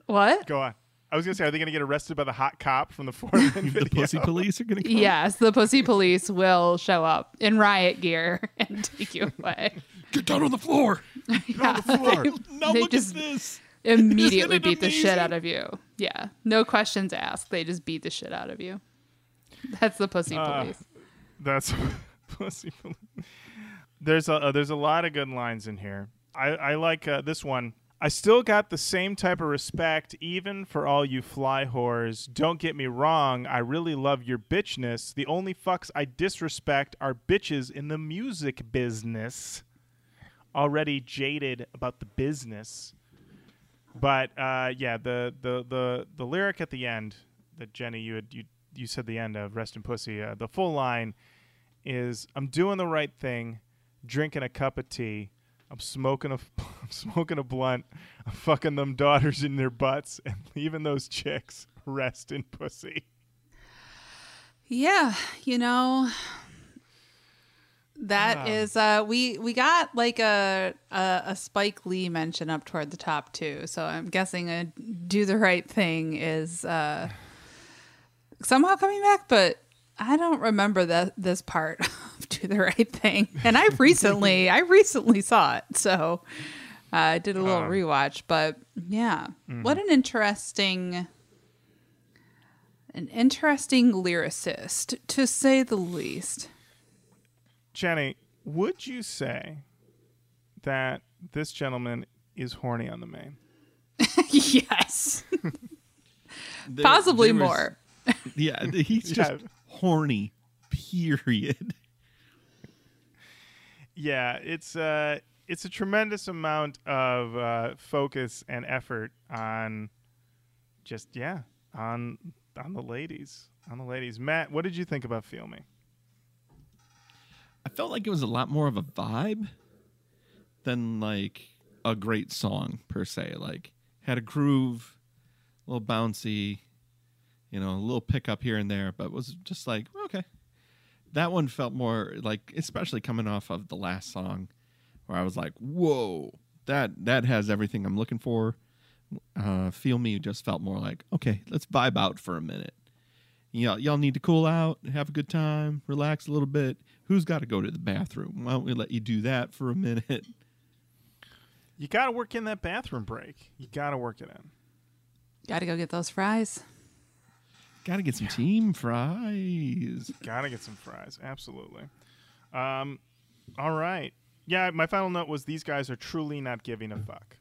what? Go on. I was going to say, are they going to get arrested by the hot cop from the Foreman the pussy police are gonna come. Yes, the pussy police will show up in riot gear and take you away. Get down on the floor. Yeah, floor. Now They look just- at this. immediately it beat the shit out of you. Yeah, no questions asked. They just beat the shit out of you. That's the pussy Uh, police. That's pussy police. There's a uh, there's a lot of good lines in here. I I like uh, this one. I still got the same type of respect, even for all you fly whores. Don't get me wrong, I really love your bitchness. The only fucks I disrespect are bitches in the music business. Already jaded about the business. But uh, yeah, the, the, the, the lyric at the end that Jenny you had you you said the end of Rest in Pussy. Uh, the full line is I'm doing the right thing, drinking a cup of tea. I'm smoking a I'm smoking a blunt. I'm fucking them daughters in their butts and leaving those chicks rest in pussy. Yeah, you know that is uh we we got like a, a a Spike Lee mention up toward the top too. So I'm guessing a do the right thing is uh somehow coming back, but I don't remember that this part of do the right thing. And I recently I recently saw it. So uh, I did a little Oh. rewatch, but yeah. What an interesting an interesting lyricist, to say the least. Jenny, would you say that this gentleman is horny on the main? yes. There- Possibly there was- more. Yeah, he's just Yeah. Horny. Period. Yeah, it's uh it's a tremendous amount of uh, focus and effort on just yeah on on the ladies on the ladies. Matt, what did you think about Feel Me? I felt like it was a lot more of a vibe than like a great song per se. Like had a groove, a little bouncy, you know, a little pickup here and there, but was just like okay. That one felt more like, especially coming off of the last song, where I was like, "Whoa, that that has everything I'm looking for." Uh, Feel me just felt more like, okay, let's vibe out for a minute. Y'all, y'all need to cool out, have a good time, relax a little bit. Who's got to go to the bathroom? Why don't we let you do that for a minute? You got to work in that bathroom break. You got to work it in. Got to go get those fries. Got to get some team fries. Got to get some fries. Absolutely. Um, all right. Yeah, my final note was these guys are truly not giving a fuck.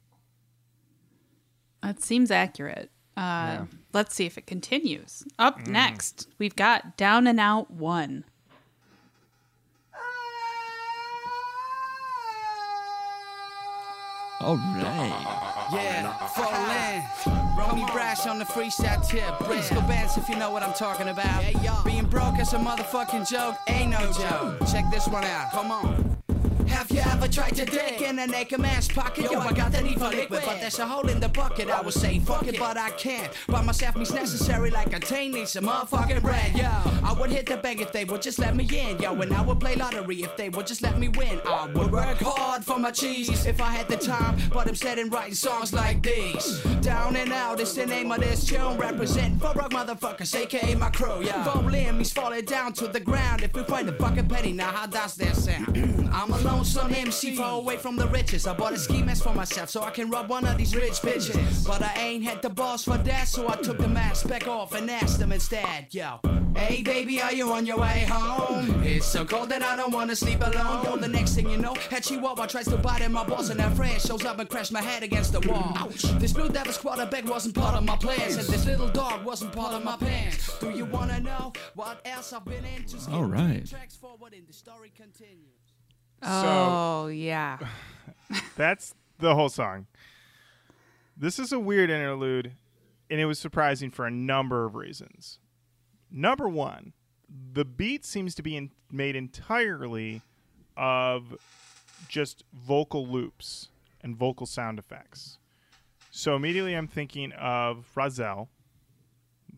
That seems accurate. Uh, Let's see if it continues. Up next, we've got Down and Out 1. All right. Yeah, full in. Ronnie Brash on the freestyle tip. Briscoe bands if you know what I'm talking about. Being broke is a motherfucking joke, ain't no joke. Check this one out. Come on. Have you ever tried to dick in a naked man's pocket? Yo, I got the need for liquid, but there's a hole in the bucket. I would say fuck it, but I can't. By myself means necessary, like a tain needs some motherfucking bread. Yo, I would hit the bank if they would just let me in. Yo, and I would play lottery if they would just let me win. I would work hard for my cheese if I had the time, but I'm in writing songs like these. Down and out is the name of this tune, Represent for rock motherfuckers, aka my crew. Yeah, falling means falling down to the ground. If we find a fucking penny, now how does that sound? I'm a lonesome MC, far away from the riches. I bought a ski mask for myself so I can rub one of these rich bitches. But I ain't had the balls for that, so I took the mask back off and asked them instead. Yo, hey baby, are you on your way home? It's so cold that I don't wanna sleep alone. Yo, the next thing you know, that chihuahua tries to bite at my boss and that friend shows up and crashed my head against the wall. Ouch. This blue devil's quarterback wasn't part of my plans, and this little dog wasn't part of my pants. Do you wanna know what else I've been into? All right. Tracks forward and the story continues. Oh, yeah. That's the whole song. This is a weird interlude, and it was surprising for a number of reasons. Number one, the beat seems to be in, made entirely of just vocal loops and vocal sound effects. So immediately I'm thinking of Rahzel,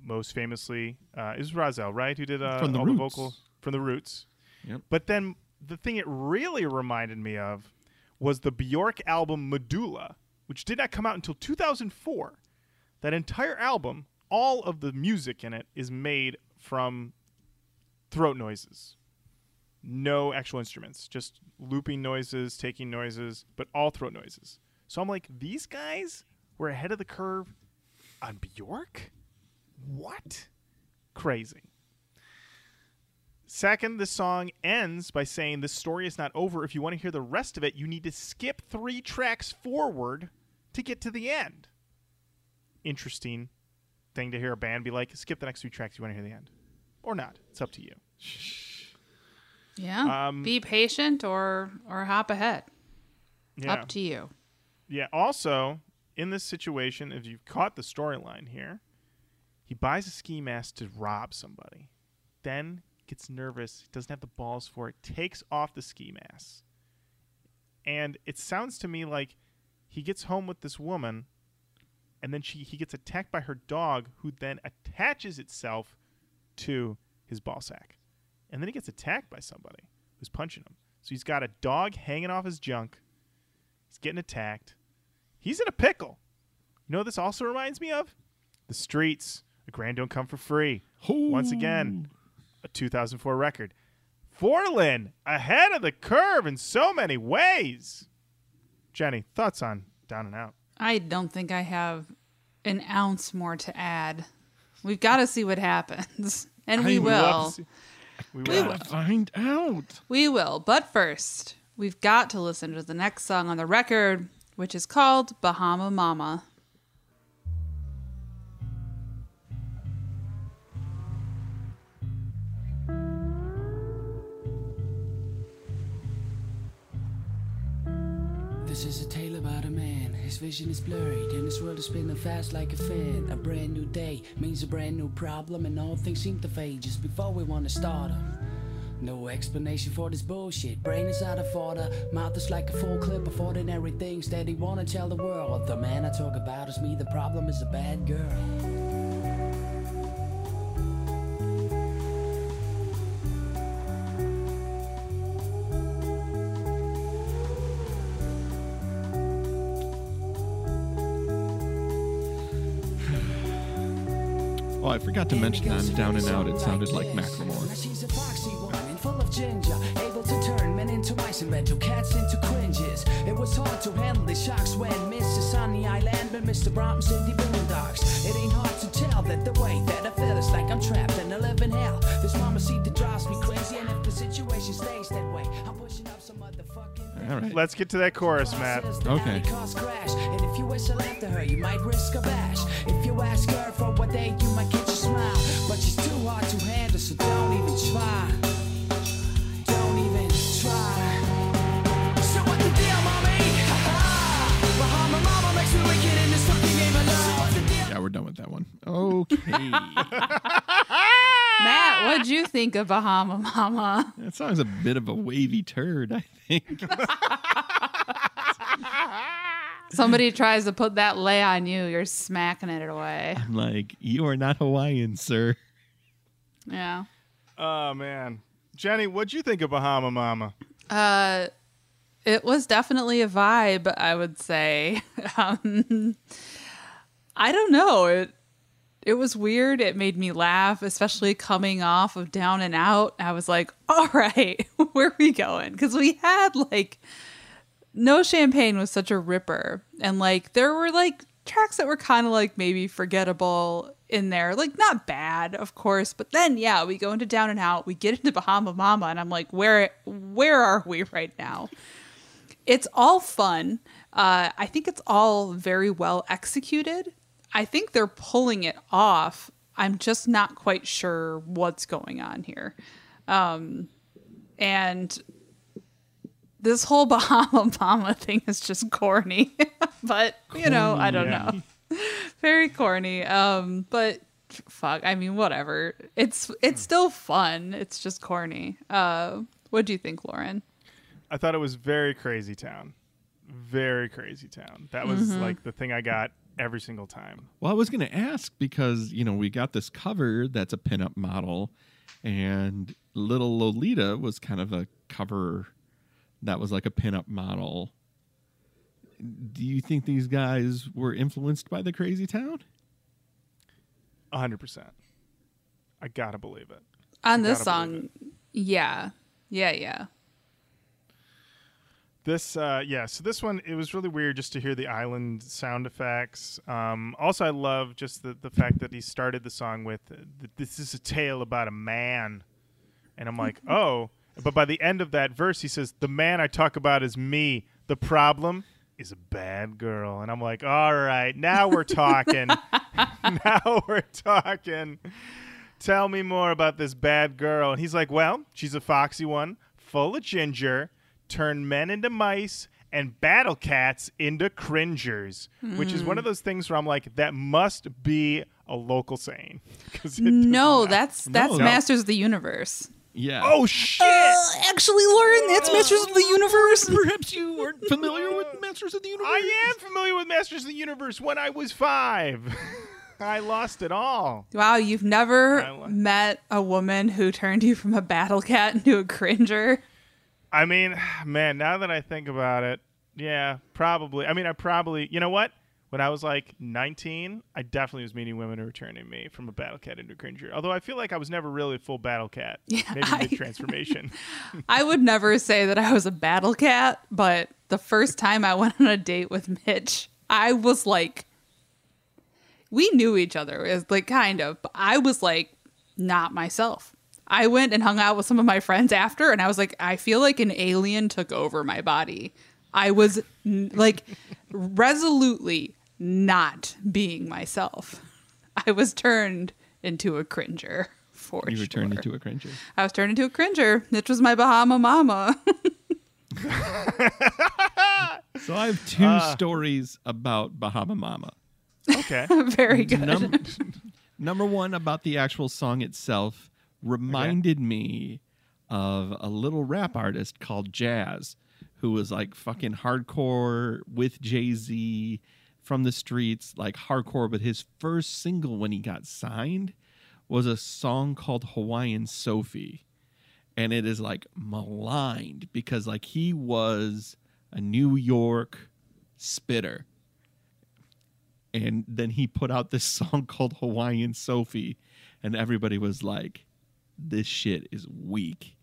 most famously uh, is Rahzel, right? Who did uh, From The all Roots. the vocal from the Roots. Yep. But then the thing it really reminded me of was the Bjork album Medulla, which did not come out until 2004. That entire album, all of the music in it is made from throat noises. No actual instruments, just looping noises, taking noises, but all throat noises. So I'm like, these guys were ahead of the curve on Bjork? What? Crazy. Second, this song ends by saying the story is not over. If you want to hear the rest of it, you need to skip three tracks forward to get to the end. Interesting thing to hear a band be like, skip the next three tracks, you want to hear the end. Or not. It's up to you. Yeah. Um, Be patient or or hop ahead. Yeah. Up to you. Yeah. Also, in this situation, if you've caught the storyline here, he buys a ski mask to rob somebody, then gets nervous, doesn't have the balls for it, takes off the ski mask, and it sounds to me like he gets home with this woman, and then she he gets attacked by her dog, who then attaches itself to his ball sack, and then he gets attacked by somebody who's punching him. So he's got a dog hanging off his junk. He's getting attacked. He's in a pickle. You know what this also reminds me of? The Streets. A Grand Don't Come for Free. Once again, a 2004 record. 4Lyn ahead of the curve in so many ways. Jenny, thoughts on Down and Out? I don't think I have an ounce more to add. We've got to see what happens. And we I will. see- We We will. will. Find out. We will. But first, we've got to listen to the next song on the record, which is called Bahama Mama. This is a tale about a man. His vision is blurred, and his world is spinning fast like a fan. A brand new day means a brand new problem, and all things seem to fade just before we want to start 'em. No explanation for this bullshit. Brain is out of order. Mouth is like a full clip of ordinary things that he wanna tell the world. The man I talk about is me. The problem is a bad girl. I forgot to mention on Down and Out, it sounded like Macklemore. she's a foxy woman, full of ginger, able to turn men into mice and mental cats into cringes. It was hard to handle the shocks when Mrs. Sunny Island met Mr. In the boondocks. It ain't hard to tell that the way that I feel is like I'm trapped in a living hell. This mama seat that drives me crazy, and if the situation stays that way, I'm All right. Let's get to that chorus, Matt. Okay. And if you whistle after her, you might risk a bash. If you ask her for what day, you might get your smile. But she's too hard to handle, so don't even try. Don't even try. So what the deal, mommy? Ha ha! Mama makes me wicked in this fucking game of love. So what's the deal? Yeah, we're done with that one. Okay. Matt, what'd you think of Bahama Mama? that song's a bit of a wavy turd, I think. Somebody tries to put that lay on you, you're smacking it away. I'm like, you are not Hawaiian, sir. Yeah. Oh, man. Jenny, what'd you think of Bahama Mama? Uh, it was definitely a vibe, I would say. Um, I don't know. It it was weird. It made me laugh, especially coming off of Down and Out. I was like, "All right, where are we going?" Because we had like No Champagne was such a ripper, and like there were like tracks that were kind of like maybe forgettable in there, like not bad, of course. But then yeah, we go into Down and Out, we get into Bahama Mama, and I'm like, where where are we right now? it's all fun. Uh, I think it's all very well executed. I think they're pulling it off. I'm just not quite sure what's going on here. Um, and this whole Bahama Mama thing is just corny. but, you know, I don't yeah. know. very corny. Um, but fuck, I mean, whatever. It's it's still fun. It's just corny. Uh, what do you think, Lauren? I thought it was very crazy town. Very crazy town. That was Mm-hmm. like the thing I got every single time. Well, I was going to ask because, you know, we got this cover that's a pinup model, and Little Lolita was kind of a cover that was like a pinup model. Do you think these guys were influenced by the crazy town? A hundred percent. I gotta believe it. On this song, yeah. Yeah, yeah. This, uh, yeah. So this one, it was really weird just to hear the island sound effects. Um, also, I love just the the fact that he started the song with uh, "This is a tale about a man," and I'm like, oh. But by the end of that verse, he says, "The man I talk about is me. The problem is a bad girl. And I'm like, all right, now we're talking. now we're talking. Tell me more about this bad girl. And he's like, well, she's a foxy one, full of ginger, turn men into mice and battle cats into cringers, which is one of hmm. those things where I'm like, that must be a local saying. No, not- that's that's No. Masters of the Universe. Yeah. Oh, shit. Uh, actually, Lauren, that's Masters of the Universe. perhaps you weren't familiar with Masters of the Universe. I am familiar with Masters of the Universe when I was five. I lost it all. Wow, you've never I met a woman who turned you from a battle cat into a cringer. I mean, man, now that I think about it, yeah, probably. I mean, I probably, you know what? When I was like 19, I definitely was meeting women who were turning me from a battle cat into a cringer. Although I feel like I was never really a full battle cat. Yeah, Maybe I- transformation. I would never say that I was a battle cat, but the first time I went on a date with Mitch, I was like, we knew each other, is like kind of, but I was like not myself. I went and hung out with some of my friends after, and I was like, I feel like an alien took over my body. I was n- like resolutely not being myself. I was turned into a cringer for You sure. were turned into a cringer. I was turned into a cringer. Mitch was my Bahama mama. So I have two Ah. stories about Bahama Mama. okay. Very good. Num- number one about the actual song itself reminded me of a little rap artist called Jaz, who was like fucking hardcore with Jay Z from the streets, like hardcore. But his first single when he got signed was a song called Hawaiian Sophie. And it is like maligned because like he was a New York spitter and then he put out this song called Hawaiian Sophie, and everybody was like, "This shit is weak."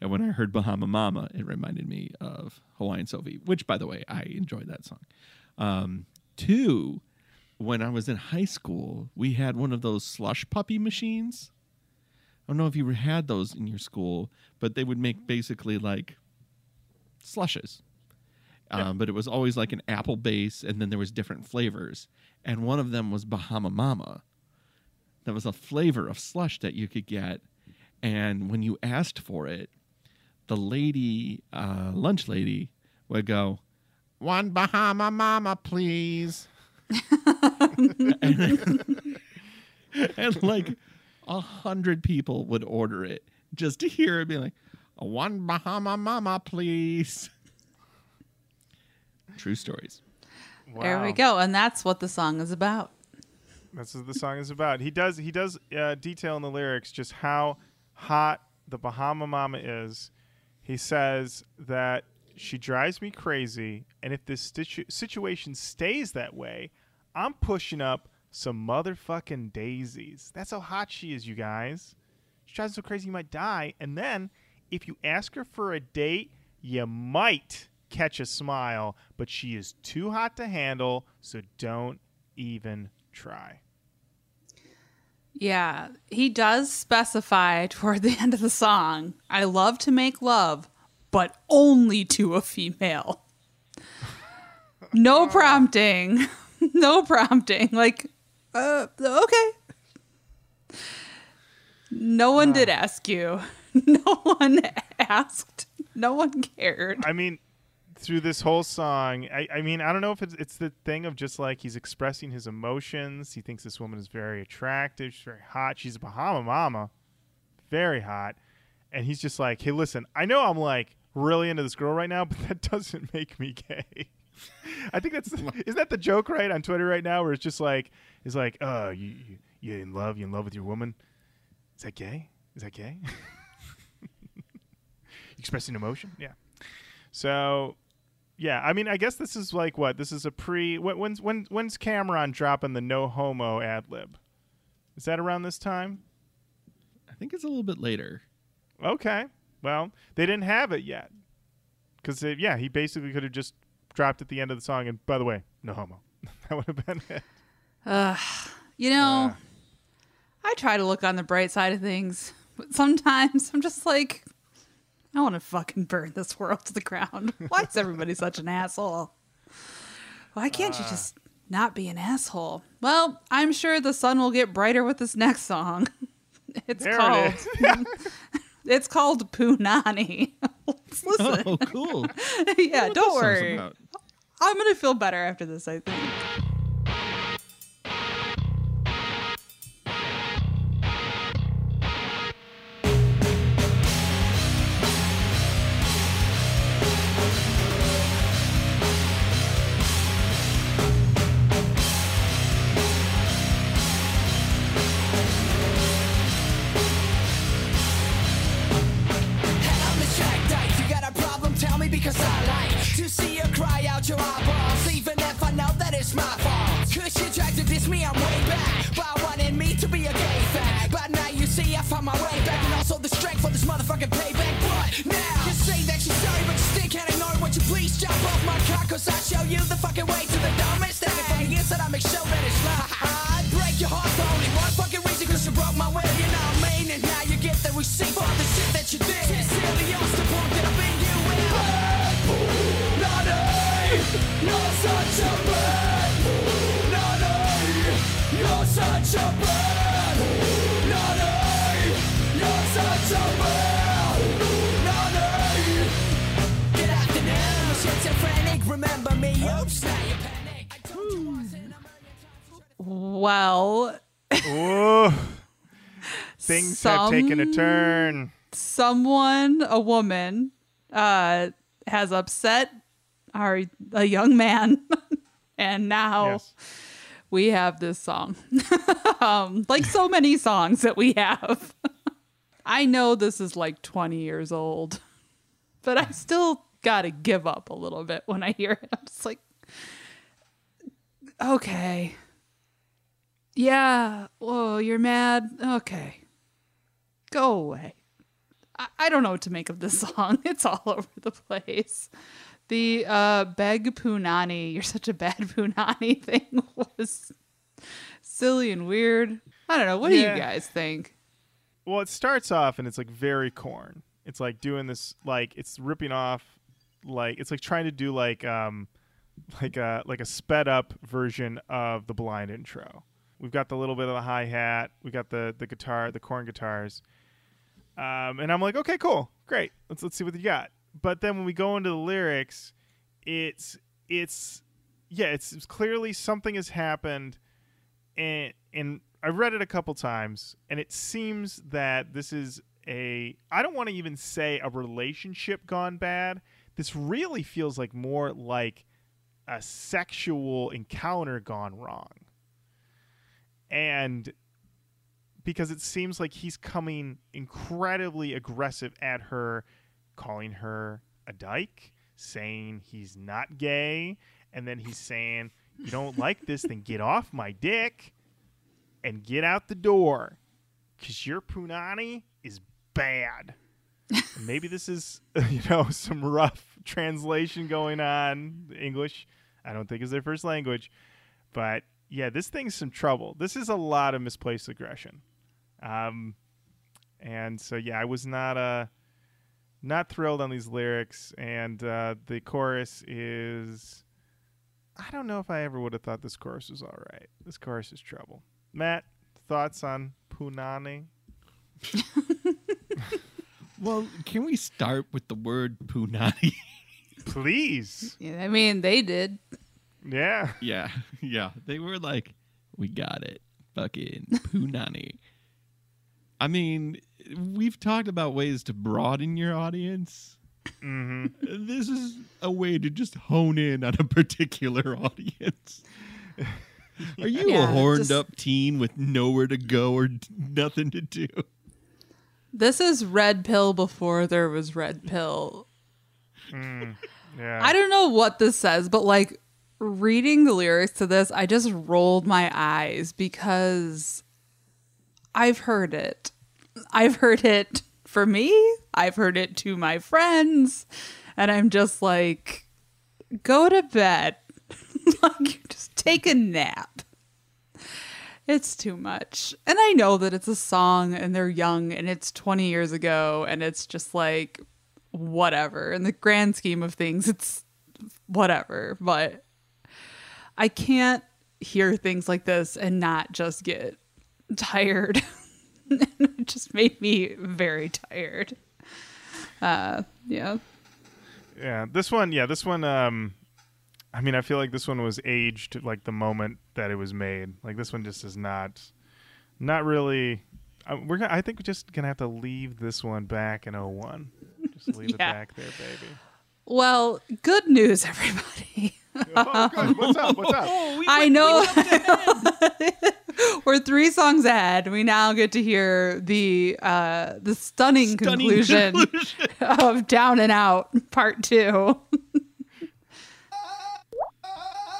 And when I heard Bahama Mama, it reminded me of Hawaiian Sophie, which, by the way, I enjoyed that song. Um, two, when I was in high school, we had one of those slush puppy machines. I don't know if you had those in your school, but they would make basically like slushes um, but it was always like an apple base, and then there was different flavors, and one of them was Bahama Mama. That was a flavor of slush that you could get, and when you asked for it, the lady, uh, lunch lady, would go, "One Bahama Mama, please," and, and like a hundred people would order it just to hear it be like, "One Bahama Mama, please." True stories. There we go. And that's what the song is about. That's what the song is about. He does he does uh, detail in the lyrics just how hot the Bahama Mama is. He says that she drives me crazy, and if this situ- situation stays that way, I'm pushing up some motherfucking daisies. That's how hot she is, you guys. She drives so crazy you might die, and then if you ask her for a date, you might catch a smile, but she is too hot to handle, so don't even try. Yeah, he does specify toward the end of the song I love to make love, but only to a female. No prompting. No prompting. Like, uh, okay. No one did ask you. No one asked. No one cared. I mean, through this whole song, I, I mean, I don't know if it's it's the thing of just like he's expressing his emotions. He thinks this woman is very attractive. She's very hot. She's a Bahama mama, very hot, and he's just like, hey, listen, I know I'm like really into this girl right now, but that doesn't make me gay. I think that's is that the joke right on Twitter right now, where it's just like it's like, uh, you you you in love? You in love with your woman? Is that gay? Is that gay? Expressing emotion? Yeah. So, yeah, I mean, I guess this is like what? This is a pre. When, when's when, when's Cam'ron dropping the no homo ad lib? Is that around this time? I think it's a little bit later. Okay. Well, they didn't have it yet. Because, yeah, he basically could have just dropped at the end of the song, and by the way, no homo. that would have been it. You know, Uh. I try to look on the bright side of things, but sometimes I'm just like, I want to fucking burn this world to the ground. Why is everybody such an asshole? Why can't you just not be an asshole? Well, I'm sure the sun will get brighter with this next song. It's called it It's called Punani. Listen. Oh, cool. yeah, don't worry. I'm gonna feel better after this, I think. Taken a turn. someone, a woman, uh, has upset our a young man, and now Yes. we have this song. um, like so many songs that we have. I know this is like 20 years old, but I still gotta give up a little bit when I hear it. I'm just like, okay. Yeah, well, you're mad. Okay. Go away. I, I don't know what to make of this song. It's all over the place. The uh beg punani, you're such a bad punani thing was silly and weird. I don't know. What do Yeah. you guys think? Well, it starts off and it's like very Korn. It's like doing this like it's ripping off like it's like trying to do like um like a like a sped up version of the blind intro. We've got the little bit of the hi hat, we got the the guitar, the Korn guitars. Um, and I'm like, okay, cool, great. Let's let's see what you got. But then when we go into the lyrics, it's it's yeah, it's, it's clearly something has happened, and and I read it a couple times, and it seems that this is a I don't want to even say a relationship gone bad. This really feels like more like a sexual encounter gone wrong. And because it seems like he's coming incredibly aggressive at her, calling her a dyke, saying he's not gay, and then he's saying, You don't like this, then get off my dick and get out the door. Cause your punani is bad. Maybe this is you know, some rough translation going on. English, I don't think is their first language. But yeah, this thing's some trouble. This is a lot of misplaced aggression. Um, and so yeah, I was not uh not thrilled on these lyrics, and uh, the chorus is. I don't know if I ever would have thought this chorus was all right. This chorus is trouble. Matt, thoughts on Punani? Well, can we start with the word punani? Please. Yeah, I mean, they did. Yeah. yeah, yeah. They were like, we got it. Fucking punani. I mean, we've talked about ways to broaden your audience. hmm This is a way to just hone in on a particular audience. Are you a horned just- up teen with nowhere to go or d- nothing to do? This is red pill before there was red pill. Yeah. I don't know what this says, but like reading the lyrics to this, I just rolled my eyes because I've heard it. I've heard it for me, I've heard it to my friends, and I'm just like, go to bed. like, just take a nap. It's too much. And I know that it's a song and they're young and it's 20 years ago and it's just like whatever. In the grand scheme of things, it's whatever. But I can't hear things like this and not just get tired. it just made me very tired. Uh, yeah. Yeah, this one, yeah, this one. Um, I mean, I feel like this one was aged like the moment that it was made. Like this one just is not, not really. Uh, we're gonna, I think we're just gonna have to leave this one back in 01. Just leave it back there, baby. Well, good news, everybody. oh, good. What's up? What's up? I know we're three songs ahead. We now get to hear the uh, the stunning, Stunning conclusion, of Down and Out Part Two.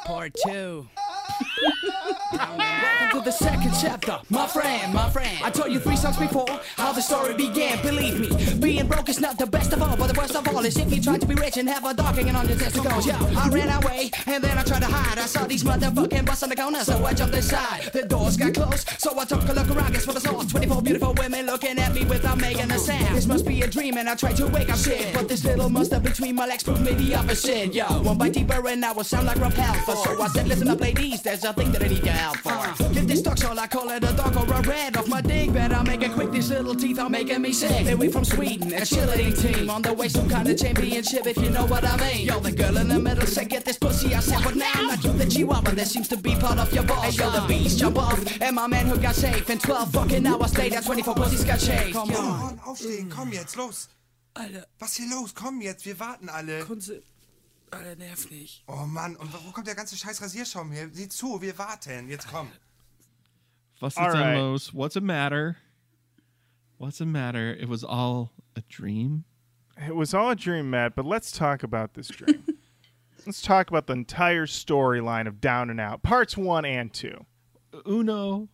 Part two. Welcome to the second chapter, my friend, my friend. I told you three songs before how the story began. Believe me, being broke is not the best of all, but the worst of all is if you try to be rich and have a dog hanging on your testicles. Yo, I ran away and then I tried to hide. I saw these motherfucking busts on the corner, so I jumped inside. The doors got closed, so I took a look around. Guess what I saw? 24 beautiful women looking at me without making a sound. This must be a dream, and I tried to wake up shit, but this little monster between my legs proved me the opposite. Yo, one bite deeper and I will sound like Rob. So I said, listen up, ladies, there's a thing that I need your help for. Get this dog, so I call it a dog or a red off my dick. Better make it quick, these little teeth are making me sick. And we from Sweden, a cheerleading team. On the way, some kind of championship, if you know what I mean. Yo, the girl in the middle said, get this pussy. I said, but now I'm not you, the chihuahua. That seems to be part of your balls. Hey, yo, the beast jump off. And my man who got safe. in 12 fucking hours later, 24 pussies got shaved. Come on. Mann, aufstehen, komm jetzt, los. Alter, Was hier los? Komm jetzt, wir warten alle. Kunze. Ah, Alter, nerv nicht. Oh Mann, und wo kommt der ganze scheiß Rasierschaum her? Sieh zu, wir warten. Jetzt komm. Was ist right. denn los? What's the matter? What's the matter? It was all a dream. It was all a dream, Matt, but let's talk about this dream. let's talk about the entire storyline of Down and Out, parts one and two. Uno,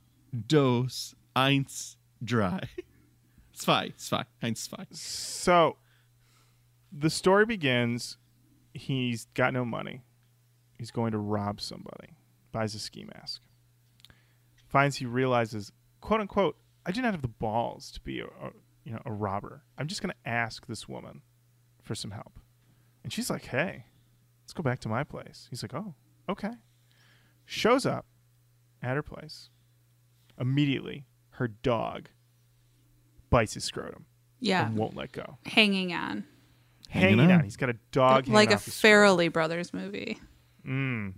dos, eins, drei. Zwei, zwei, eins, zwei. So, the story begins. He's got no money. He's going to rob somebody. Buys a ski mask. Finds he realizes, quote unquote, I do not have the balls to be a, a you know a robber. I'm just going to ask this woman for some help. And she's like, Hey, let's go back to my place. He's like, Oh, okay. Shows up at her place. Immediately, her dog bites his scrotum Yeah, and won't let go hanging on hanging, Hanging on. on. He's got a dog like a off. Farrelly Brothers movie. Mm.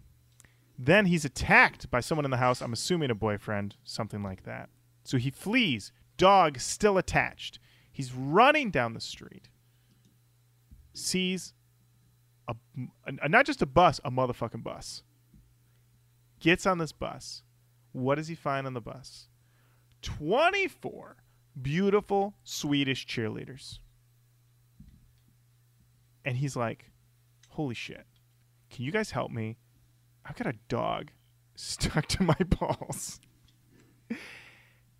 Then he's attacked by someone in the house. I'm assuming a boyfriend, something like that. So he flees. Dog still attached. He's running down the street. Sees a, a not just a bus, a motherfucking bus. Gets on this bus. What does he find on the bus? 24 beautiful Swedish cheerleaders. And he's like, "Holy shit. Can you guys help me? I've got a dog stuck to my balls.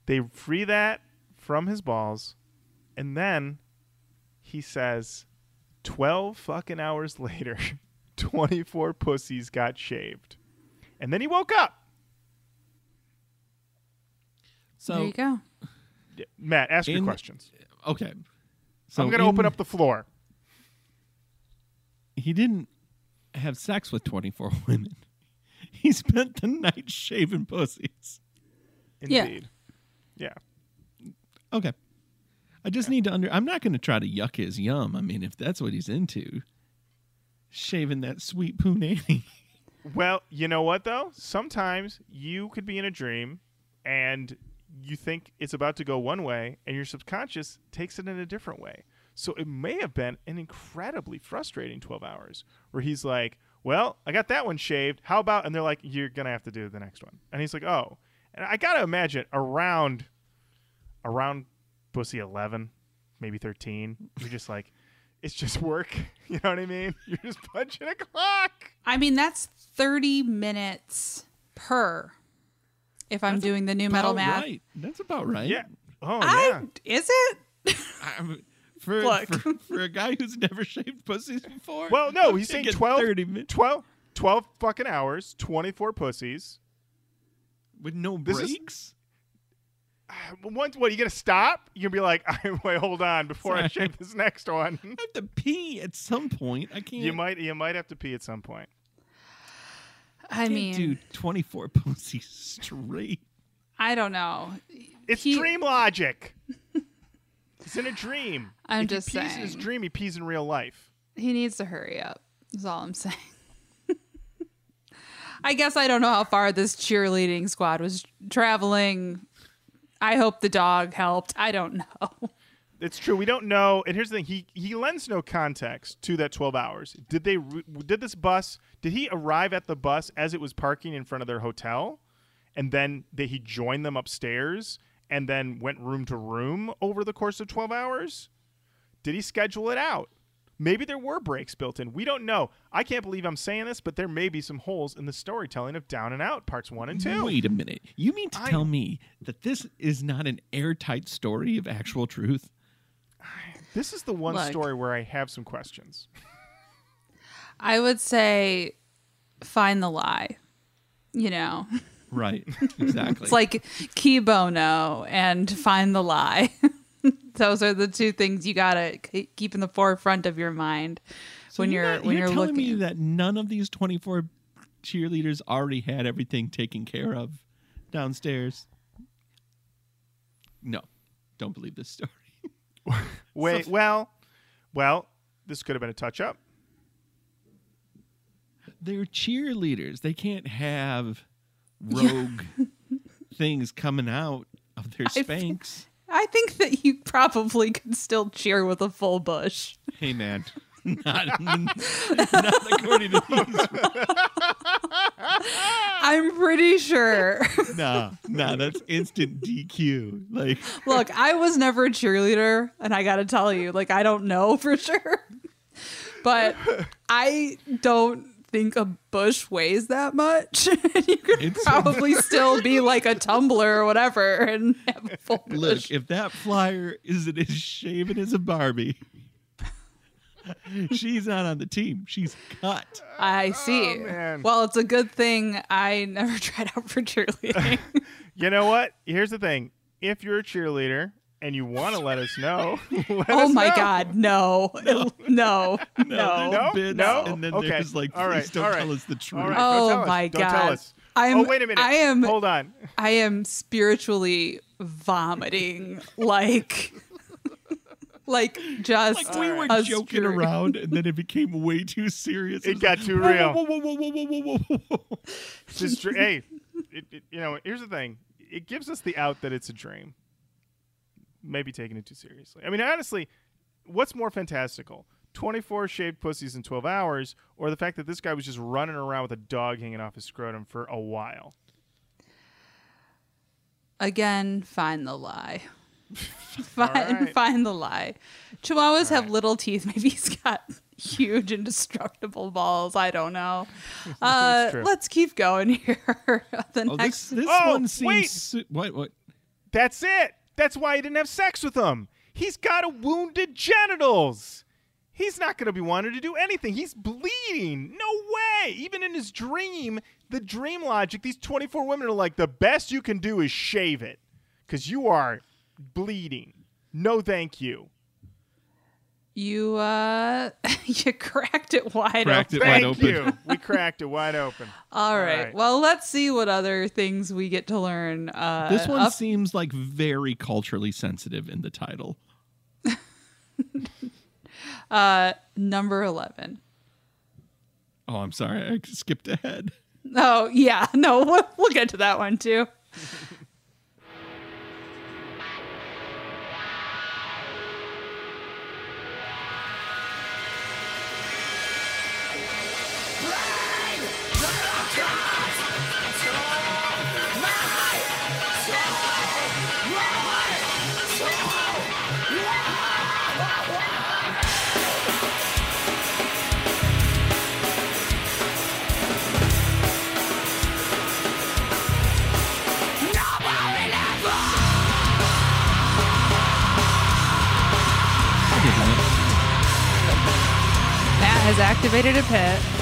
they free that from his balls, and then he says, 12 fucking hours later, 24 pussies got shaved. And then he woke up. So, there you go. Matt, ask your questions. okay. So I'm going to open up the floor. He didn't have sex with 24 women. He spent the night shaving pussies. Yeah. Indeed. Yeah. Okay. I just need to under. I'm not going to try to yuck his yum. I mean, if that's what he's into, shaving that sweet punani. Well, you know what though? Sometimes you could be in a dream and you think it's about to go one way and your subconscious takes it in a different way. So it may have been an incredibly frustrating 12 hours where he's like, "Well, I got that one shaved. How about?" And they're like, "You're going to have to do the next one." And he's like, "Oh." And I got to imagine around around pussy 11, maybe 13, you're just like it's just work. You know what I mean? You're just punching a clock. I mean, that's 30 minutes per. If I'm doing the nu metal About math. Right. That's about right. Yeah. Oh I, yeah. Is it? I'm- for, Look. for for a guy who's never shaved pussies before. Well, no, he's saying thinking 12, 30 12, 12 fucking hours, 24 pussies. with no This is- breaks. Once, what, you going to stop? You're going to be like, wait, hold on before I Sorry. shave this next one. I have to pee at some point. I can't. you might you might have to pee at some point. I Can't mean, do 24 pussies straight. I don't know. It's He- dream logic. He's in a dream. I'm if just he pees in his dream, he pees in real life. He needs to hurry up. Is all I'm saying. I guess I don't know how far this cheerleading squad was traveling. I hope the dog helped. I don't know. It's true. We don't know. And here's the thing: he he lends no context to that 12 hours. Did they? Did this bus? Did he arrive at the bus as it was parking in front of their hotel, and then that he joined them upstairs, and then went room to room over the course of 12 hours? Did he schedule it out? Maybe there were breaks built in. We don't know. I can't believe I'm saying this, but there may be some holes in the storytelling of Down and Out parts one and two. Wait a minute. You mean to I- tell me that this is not an airtight story of actual truth? This is the one Look. story where I have some questions. I would say find the lie. You know, Right. Exactly. it's like key bono and find the lie. Those are the two things you gotta keep in the forefront of your mind So when you're, not- when you're, telling looking. me that none of these 24 cheerleaders already had everything taken care of downstairs. No. Don't believe this story. Wait, well, well, this could have been a touch up. They're cheerleaders. They can't have rogue things coming out of their spanks. I think that you probably could still cheer with a full bush. Hey, man. Not, not according to these. I'm pretty sure. Nah, nah, that's instant DQ. Like, Look, I was never a cheerleader, and I gotta tell you, like, I don't know for sure. But I don't think a bush weighs that much. you could It's- probably still be like a tumbler or whatever and have a full bush. look, if that flyer isn't as shaven as a Barbie, she's not on the team. She's cut. I oh, see. man. well, it's a good thing I never tried out for cheerleading. You know what? Here's the thing: if you're a cheerleader and you want to let us know, let oh us my know. God, no, no, no. No, No, bits, no. and then Okay. there's like, All please right, don't all tell us the truth. All right, Oh don't tell us. my Don't tell God. us. I'm- oh wait a minute. I am- Hold on. I am spiritually vomiting like like just Like we were joking spirit. around, and then it became way too serious. It was got like, too whoa, real. Whoa, whoa, whoa, whoa, whoa, whoa, whoa, whoa. Just dr- hey, it, it, you know, here's the thing: it gives us the out that it's a dream. Maybe taking it too seriously. I mean, honestly, what's more fantastical? 24 shaved pussies in 12 hours, or the fact that this guy was just running around with a dog hanging off his scrotum for a while? Again, find the lie. find, right. find the lie. Chihuahuas have little teeth. Maybe he's got huge indestructible balls. I don't know. Uh, let's keep going here. the Oh, next this, this Oh, one seems. wait. su- What? What? That's it. That's why he didn't have sex with him. He's got a wounded genitals. He's not going to be wanting to do anything. He's bleeding. No way. Even in his dream, the dream logic, these 24 women are like, the best you can do is shave it because you are bleeding. No, thank you. You uh you cracked it wide Cracked open. it wide Thank open. you. We cracked it wide open. All right. right. Well, let's see what other things we get to learn. Uh, This one up seems like very culturally sensitive in the title. uh, number 11. Oh, I'm sorry, I skipped ahead. Oh, yeah. No, we'll, we'll get to that one too. Has activated a pit.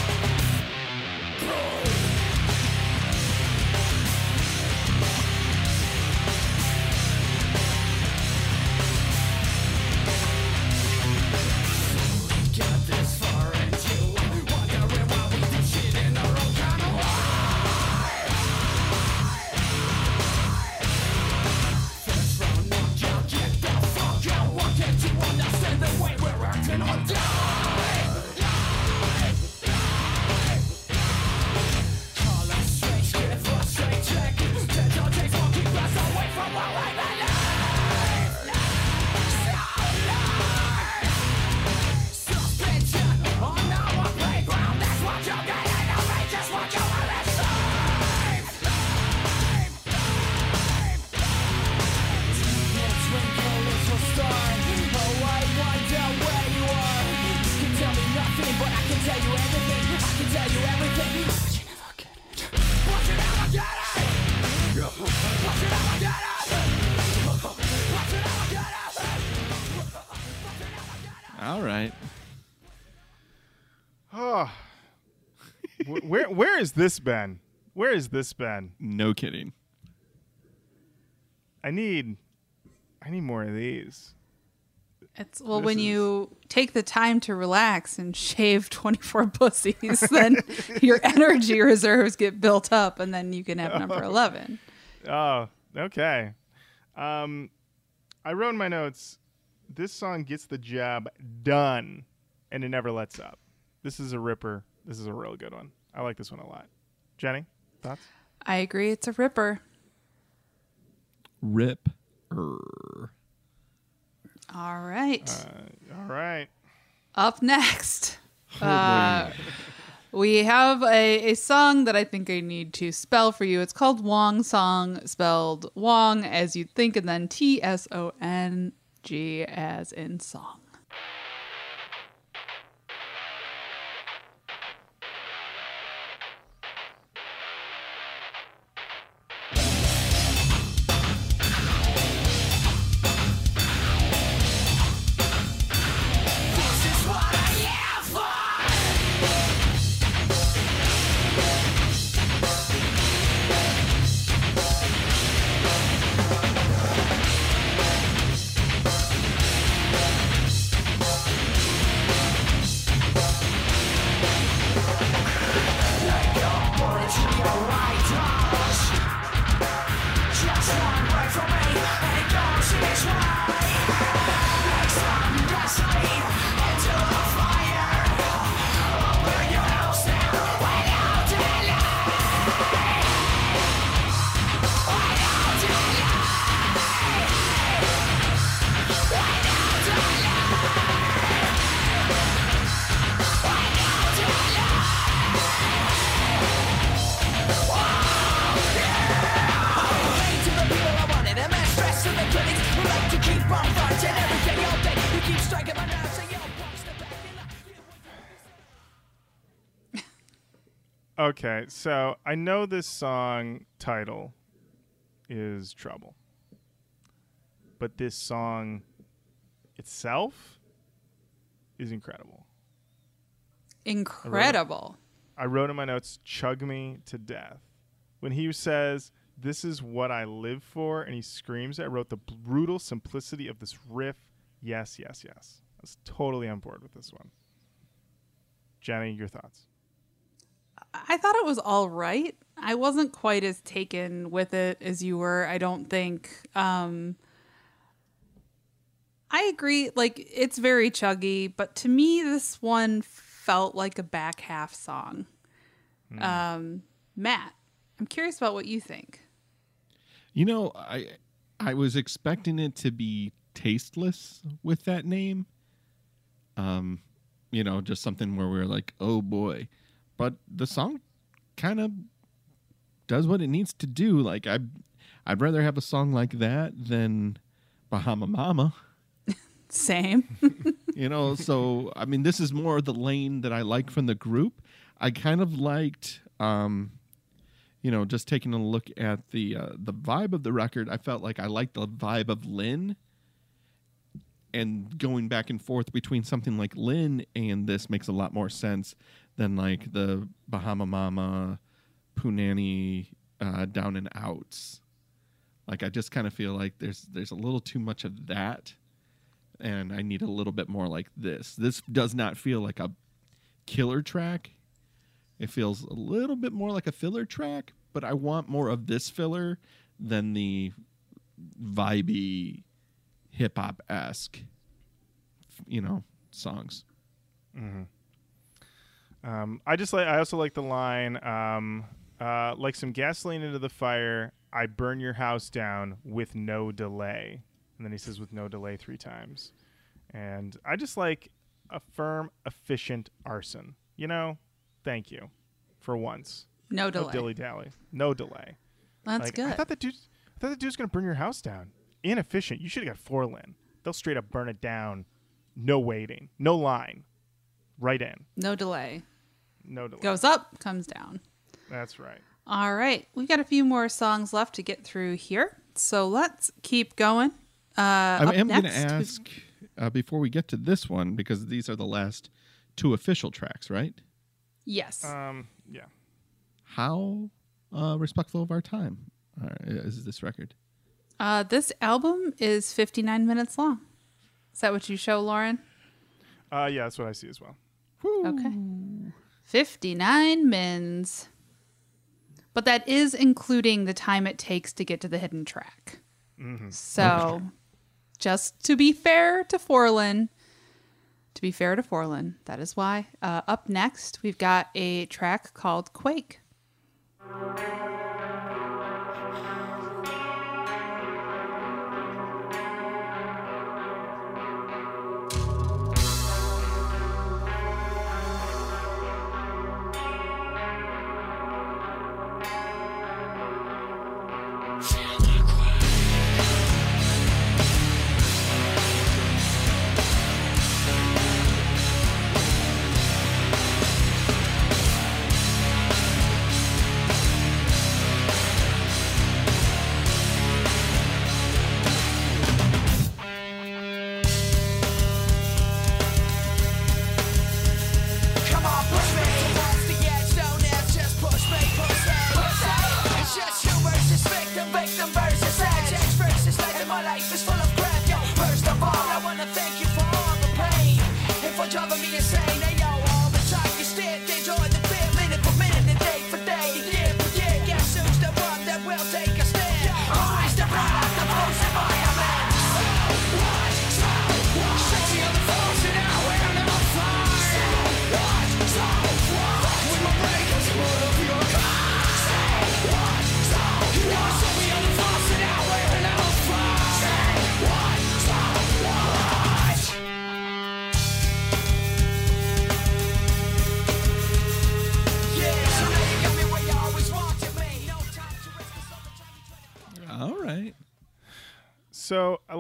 This been? Where has this been? No kidding. I need I need more of these. It's well This when is- you take the time to relax and shave 24 pussies, then your energy reserves get built up and then you can have number 11. Oh, okay. Um, I wrote in my notes. This song gets the job done, and it never lets up. This is a ripper. This is a real good one. I like this one a lot. Jenny, thoughts? I agree it's a ripper. Rip. All right. Uh, all right. Up next, Oh, uh, we have a, a song that I think I need to spell for you. It's called Wong Song, spelled Wong as you'd think, and then T S O N G as in song. Okay, so I know this song title is Trouble. But this song itself is incredible. Incredible. I wrote in my notes, chug me to death. When he says, This is what I live for, and he screams it, I wrote the brutal simplicity of this riff. Yes, yes, yes. I was totally on board with this one. Jenny, your thoughts? I thought it was all right. I wasn't quite as taken with it as you were. I don't think. Um, I agree. Like it's very chuggy, but to me, this one felt like a back half song. Um, Matt, I'm curious about what you think. You know, I I was expecting it to be tasteless with that name. Um, you know, just something where we're like, oh boy. But the song kind of does what it needs to do. Like I I'd rather have a song like that than Bahama Mama. Same. you know so i mean this is more the lane that i like from the group i kind of liked um you know just taking a look at the uh, the vibe of the record i felt like i liked the vibe of Lyn and going back and forth between something like Lyn and this makes a lot more sense than like the bahama mama punani uh, down and outs like i just kind of feel like there's there's a little too much of that and I need a little bit more like this. This does not feel like a killer track. It feels a little bit more like a filler track, but I want more of this filler than the vibey hip hop esque, you know, songs. Um, I just like. I also like the line, um, uh, like some gasoline into the fire. I burn your house down with no delay, and then he says with no delay three times. And I just like a firm, efficient arson. You know, thank you for once. No delay. No dilly dally. No delay. That's Like, good. I thought the dude. I thought the dude's gonna burn your house down. Inefficient. You should have got 4Lyn. They'll straight up burn it down. No waiting. No line. Right in. no delay. No delay. Goes up, comes down. That's right. All right. We've got a few more songs left to get through here. So let's keep going. Uh, I up am going to ask uh, before we get to this one, because these are the last two official tracks, right? Yes. Um, yeah. How uh, respectful of our time uh, is this record? Uh, this album is 59 minutes long. Is that what you show, Lauren? Uh, yeah, that's what I see as well. Okay. 59 mins. But that is including the time it takes to get to the hidden track. So, just to be fair to 4Lyn, to be fair to 4Lyn, that is why. Uh, up next, we've got a track called Quake.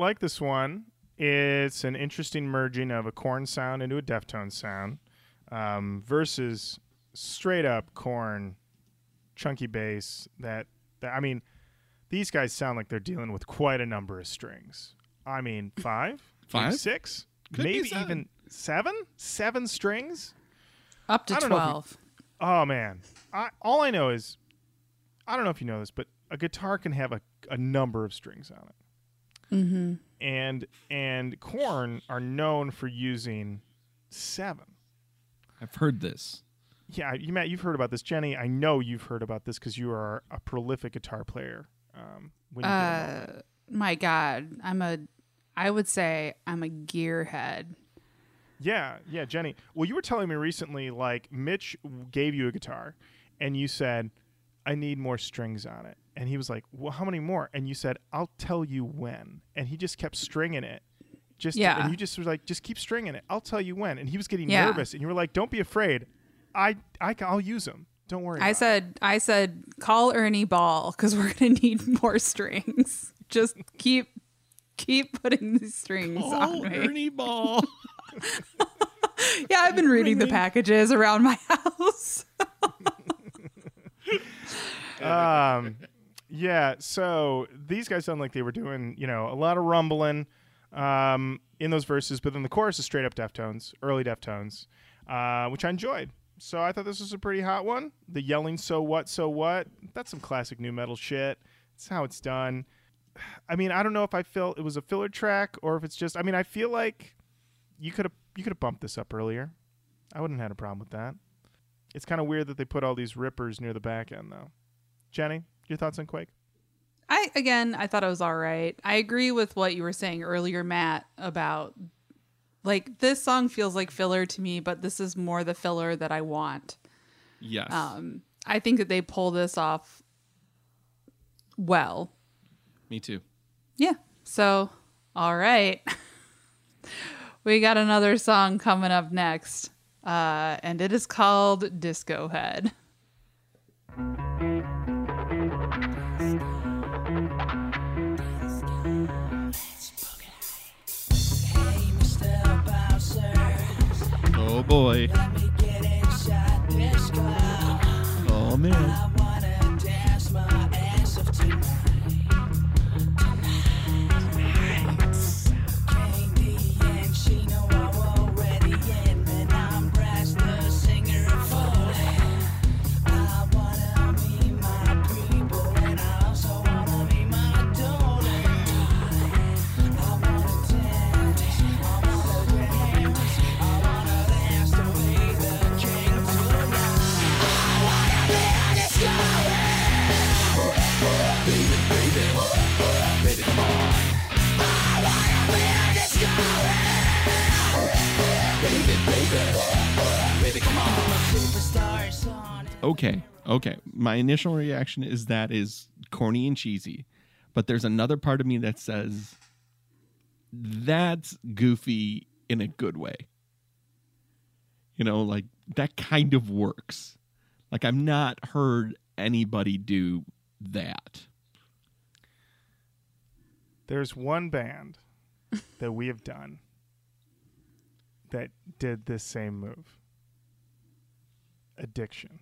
Like this one. It's an interesting merging of a Korn sound into a Deftone sound um, versus straight up Korn, chunky bass. That, that I mean, these guys sound like they're dealing with quite a number of strings. I mean, five, maybe six, Could maybe seven. even seven, seven strings. Up to I don't know if 12. Oh man, I, all I know is, I don't know if you know this, but a guitar can have a, a number of strings on it. Mm-hmm. And and Korn are known for using seven. I've heard this. Yeah, you Matt, you've heard about this, Jenny. I know you've heard about this because you are a prolific guitar player. Um, when you get a moment. Uh, my God. I'm a, I would say I'm a gearhead. Yeah, yeah, Jenny. Well, you were telling me recently, like Mitch gave you a guitar, and you said, "I need more strings on it," and he was like, "Well, how many more?" And you said, "I'll tell you when," and he just kept stringing it. Just Yeah. and you just was like, "Just keep stringing it. I'll tell you when." And he was getting Yeah. nervous, and you were like, "Don't be afraid. I, I, I'll use them. Don't worry." I about it." said, I said, call Ernie Ball because we're gonna need more strings. Just keep, keep putting these strings on me. Ernie Ball. Yeah, I've been reading the packages around my house. um, yeah. So these guys sound like they were doing, you know, a lot of rumbling um, in those verses, but then the chorus is straight up Deftones, early Deftones, uh, which I enjoyed. So I thought this was a pretty hot one. The yelling, so what, so what? That's some classic nu metal shit. That's how it's done. I mean, I don't know if I felt it was a filler track or if it's just. I mean, I feel like you could have you could have bumped this up earlier. I wouldn't have had a problem with that. It's kind of weird that they put all these rippers near the back end, though. Jenny, your thoughts on Quake? I again, I thought it was all right. I agree with what you were saying earlier, Matt, about like this song feels like filler to me, but this is more the filler that I want. yes. Um, I think that they pull this off well. Me too. Yeah. So, all right. we got another song coming up next. Uh, and it is called Disco Head. Boy. let me get inside this club. Oh man. Okay, okay. My initial reaction is that is corny and cheesy, but there's another part of me that says that's goofy in a good way. You know, like that kind of works. Like I've not heard anybody do that. There's one band that we have done that did this same move. Addiction.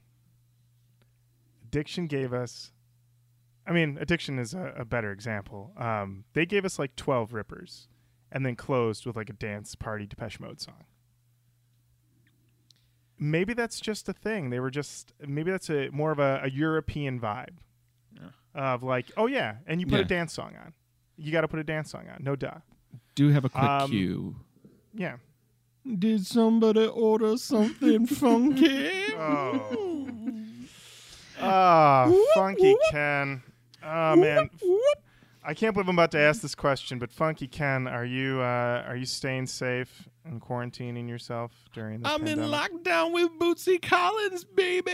Addiction gave us. I mean, Addiction is a, a better example. Um, they gave us like 12 rippers and then closed with like a dance party Depeche Mode song. Maybe that's just a thing. They were just, maybe that's a more of a, a European vibe of like, oh yeah, and you put a dance song on. You got to put a dance song on. No duh. Do have a quick Um, cue. Yeah. Did somebody order something funky? Oh. Ah, Funky Ken. Oh man, I can't believe I'm about to ask this question, but Funky Ken, are you uh, are you staying safe and quarantining yourself during this I'm in lockdown with Bootsy Collins, baby.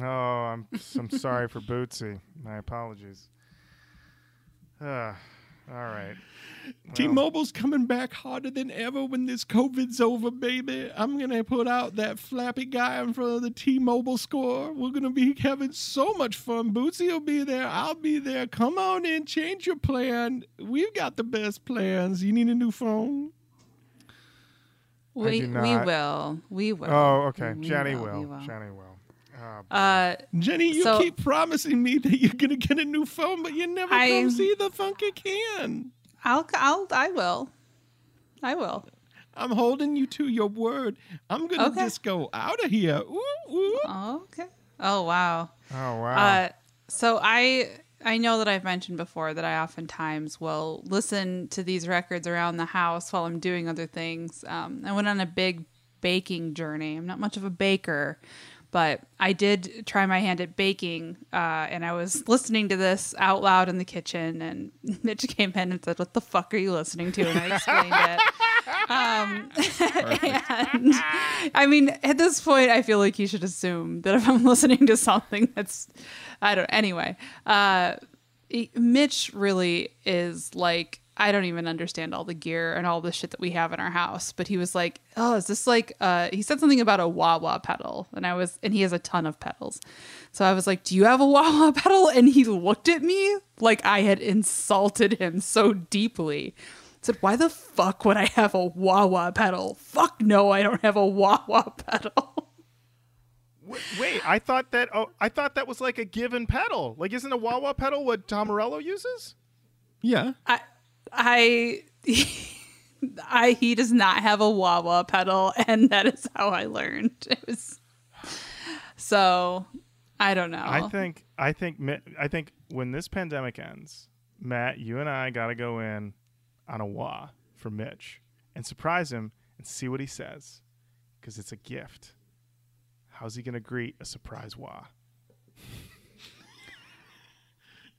Oh, I'm I'm sorry for Bootsy. My apologies. Ah, all right. Well, T-Mobile's coming back harder than ever when this COVID's over, baby. I'm gonna put out that flappy guy in front of the T-Mobile score. We're gonna be having so much fun. Bootsy will be there. I'll be there. Come on in, change your plan. We've got the best plans. You need a new phone? We we will. We will. Oh, okay. We Jenny will, will. we Jenny will. Oh. Uh, Jenny, you So- keep promising me that you're gonna get a new phone, but you never I- come see the funky can. I'll I'll I will. I will. I'm holding you to your word. I'm gonna Okay. just go out of here. Ooh, ooh. Okay. Oh wow. oh wow. Uh, so I I know that I've mentioned before that I oftentimes will listen to these records around the house while I'm doing other things. Um, I went on a big baking journey. I'm not much of a baker, but I did try my hand at baking, uh, and I was listening to this out loud in the kitchen. And Mitch came in and said, "What the fuck are you listening to?" And I explained it. Um, and I mean, at this point, I feel like you should assume that if I'm listening to something that's, I don't. Anyway, uh, Mitch really is like. I don't even understand all the gear and all the shit that we have in our house. But he was like, "Oh, is this like?" Uh, he said something about a wah wah pedal, and I was, and he has a ton of pedals. So I was like, "Do you have a wah wah pedal?" And he looked at me like I had insulted him so deeply. He said, "Why the fuck would I have a wah wah pedal? Fuck no, I don't have a wah wah pedal." Wait, wait, I thought that. Oh, I thought that was like a given pedal. Like, isn't a wah wah pedal what Tom Morello uses? Yeah. I, I, I, he does not have a wah wah pedal, and that is how I learned. It was so. I don't know. I think. I think. I think when this pandemic ends, Matt, you and I got to go in on a wah for Mitch and surprise him and see what he says, because it's a gift. How's he gonna greet a surprise wah?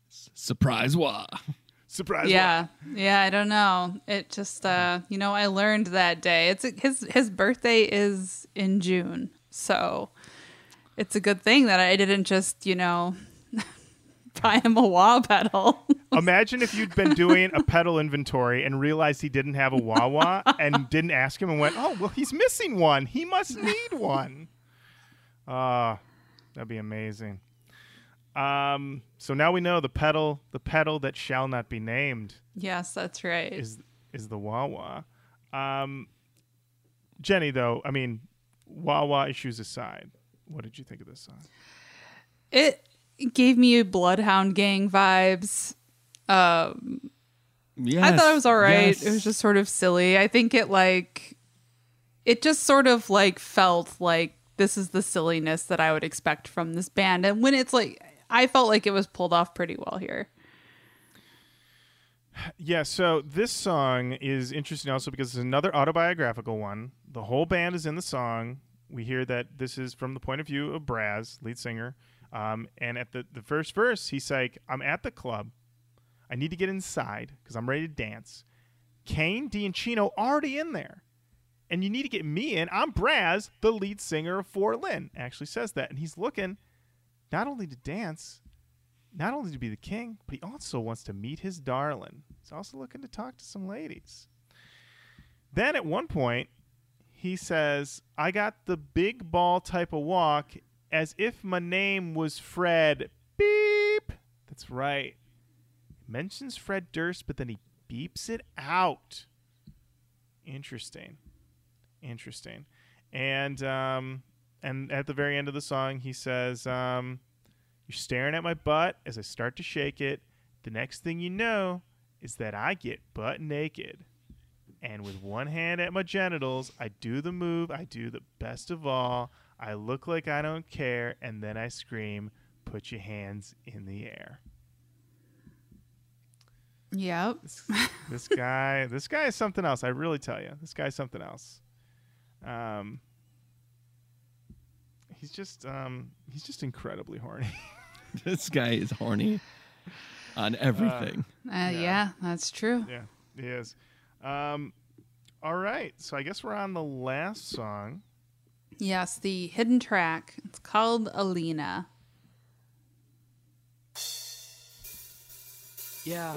Surprise wah. Surprise! yeah, yeah. I don't know. It just, uh, you know, I learned that day. It's his his birthday is in June, so it's a good thing that I didn't just, you know, buy him a wah pedal. Imagine if you'd been doing a pedal inventory and realized he didn't have a wah wah and didn't ask him and went, "Oh, well, he's missing one. He must need one." Ah, that'd be amazing. Um, so now we know the pedal, the pedal that shall not be named yes, that's right. is is the wah wah. Um, Jenny, though, I mean, wah wah issues aside, what did you think of this song? it gave me Bloodhound Gang vibes. Um, Yes. I thought it was all right. yes. It was just sort of silly. I think it like it just sort of like felt like this is the silliness that I would expect from this band. And when it's like I felt like it was pulled off pretty well here. Yeah, so this song is interesting also because it's another autobiographical one. The whole band is in the song. We hear that this is from the point of view of Braz, lead singer. Um, and at the, the first verse, he's like, I'm at the club. I need to get inside because I'm ready to dance. Kane, D, and Chino already in there. and you need to get me in. I'm Braz, the lead singer of 4Lyn. Actually says that, and he's looking not only to dance, not only to be the king, but he also wants to meet his darling. He's also looking to talk to some ladies. Then at one point, he says, I got the big ball type of walk as if my name was Fred. Beep. That's right. He Mentions Fred Durst, but then he beeps it out. Interesting. Interesting. And um and at the very end of the song he says, um, You're staring at my butt as I start to shake it. The next thing you know is that I get butt naked and with one hand at my genitals, I do the move. I do the best of all. I look like I don't care, and then I scream, "Put your hands in the air!" Yep. This, this guy, this guy is something else. I really tell you, this guy's something else. Um, he's just, um, he's just incredibly horny. this guy is horny on everything. Uh, yeah. that's true. yeah, he is. Um, all right, so I guess we're on the last song. Yes, the hidden track. It's called Alina. Yeah.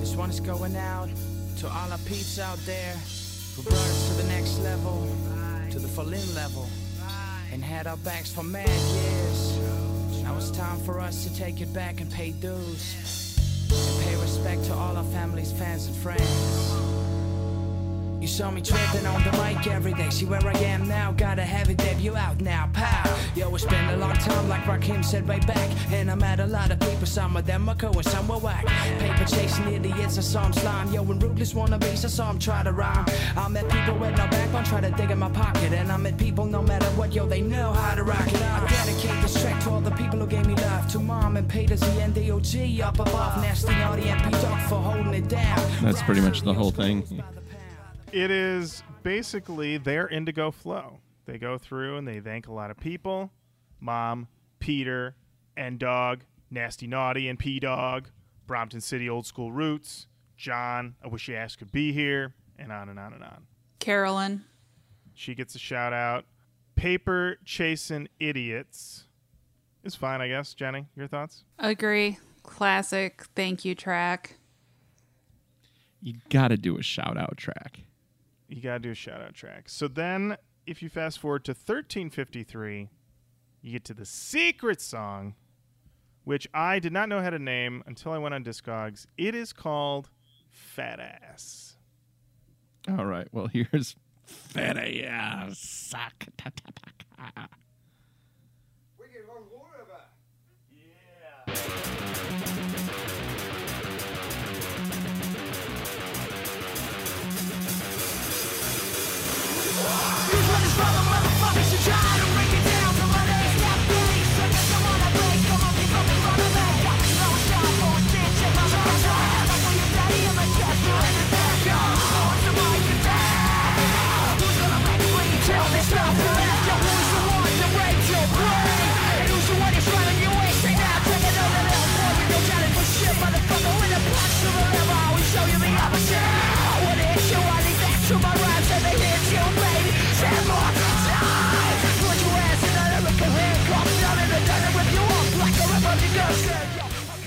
This one's going out to all our peeps out there who brought us to the next level, to the Fallen level, and had our backs for mad years. Now it's time for us to take it back and pay dues. And pay respect to all our families, fans, and friends. You saw me tripping on the mic every day. See where I am now, gotta have it debut out now, pow. Yo, it's been a long time, like Rakim said way back. And I met a lot of people, some of them are cool and some were whack. Paper chasing idiots, I saw 'em slime. Yo, and ruthless wannabes, I saw 'em try to rhyme. I met people with no backbone, try to dig in my pocket. And I met people, no matter what, yo, they know how to rock it. I dedicate this track to all the people who gave me love. To mom and Peter, the NDOG up above. Nasty, naughty, and P Dog for holding it down. That's pretty much the whole thing. It is basically their indigo flow. They go through and they thank a lot of people Mom, Peter, and Dog, Nasty Naughty and P Dog, Brompton City Old School Roots, John, I Wish You Ass Could Be Here, and on and on and on. Carolyn. She gets a shout out. Paper Chasing Idiots is fine, I guess. Jenny, your thoughts? Agree. Classic. Thank you track. You got to do a shout out track. You got to do a shout out track. So then, if you fast forward to 1353, you get to the secret song, which I did not know how to name until I went on Discogs. It is called Fat Ass. All right. Well, here's Fat Ass.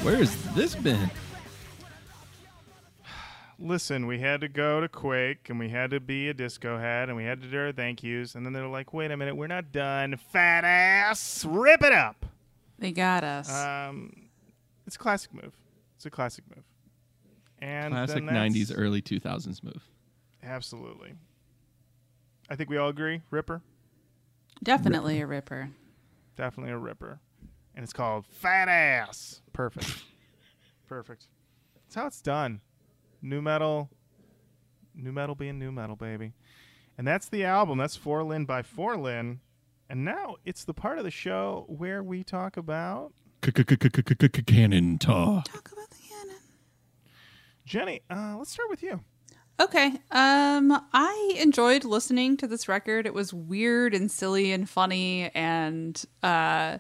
Where has this been? Listen, we had to go to Quake and we had to be a disco head and we had to do our thank yous. And then they're like, wait a minute, we're not done. Fat ass, rip it up. They got us. Um, it's a classic move. It's a classic move. And Classic then 90s, early 2000s move. Absolutely. I think we all agree. Ripper, Definitely a ripper. definitely a ripper, and it's called Fat Ass. Perfect. Perfect. That's how it's done. Nu metal. Nu metal being nu metal, baby. And that's the album. That's 4Lyn by 4Lyn. And now it's the part of the show where we talk about Canon talk. Talk about the canon. Jenny. Uh, let's start with you. Okay. Um I enjoyed listening to this record. It was weird and silly and funny and uh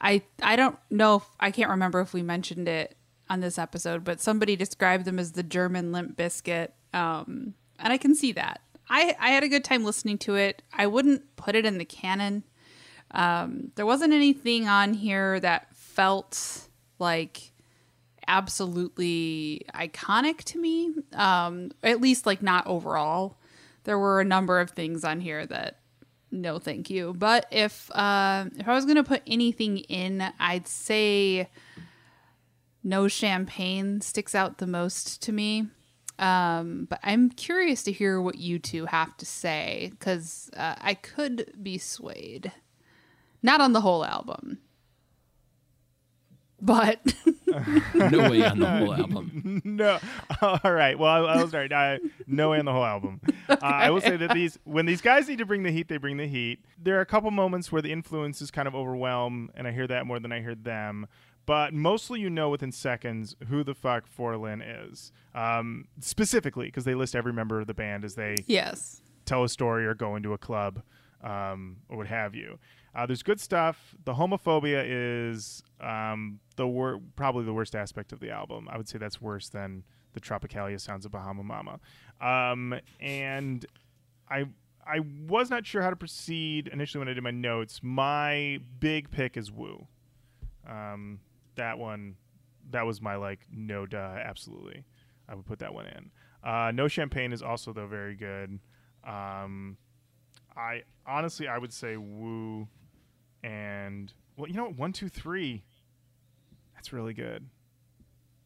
I I don't know if I can't remember if we mentioned it on this episode, but somebody described them as the German Limp Bizkit. Um and I can see that. I I had a good time listening to it. I wouldn't put it in the canon. Um, there wasn't anything on here that felt like absolutely iconic to me. Um, at least like not overall. There were a number of things on here that no thank you. But if uh, if I was gonna put anything in, I'd say no champagne sticks out the most to me. Um, but I'm curious to hear what you two have to say because uh, I could be swayed. Not on the whole album, but No way on the whole album. no. All right. Well, I, I was right. I, no way on the whole album. Uh, I will say that these when these guys need to bring the heat, they bring the heat. There are a couple moments where the influences kind of overwhelm, and I hear that more than I hear them. But mostly, you know, within seconds who the fuck 4Lyn is, um, specifically because they list every member of the band as they yes, tell a story or go into a club um, or what have you. Uh, there's good stuff. The homophobia is um, the wor- probably the worst aspect of the album. I would say that's worse than the Tropicalia sounds of Bahama Mama. Um, and I I was not sure how to proceed initially when I did my notes. My big pick is Woo. Um, that one, that was my like no duh, absolutely. I would put that one in. Uh, no champagne is also though very good. Um, I honestly I would say Woo, and well you know what one two three, that's really good.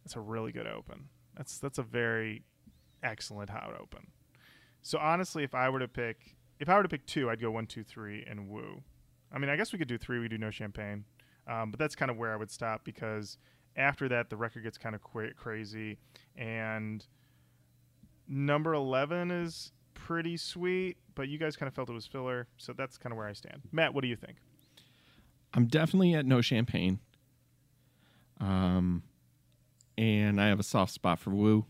That's a really good open. That's that's a very excellent hot open. So honestly, if I were to pick, if I were to pick two, I'd go one two three and Woo. I mean, I guess we could do three. We do no champagne, um, but that's kind of where I would stop because after that the record gets kind of qu- crazy and number 11 is pretty sweet but you guys kind of felt it was filler so that's kind of where i stand matt what do you think I'm definitely at no champagne. Um, and I have a soft spot for Woo.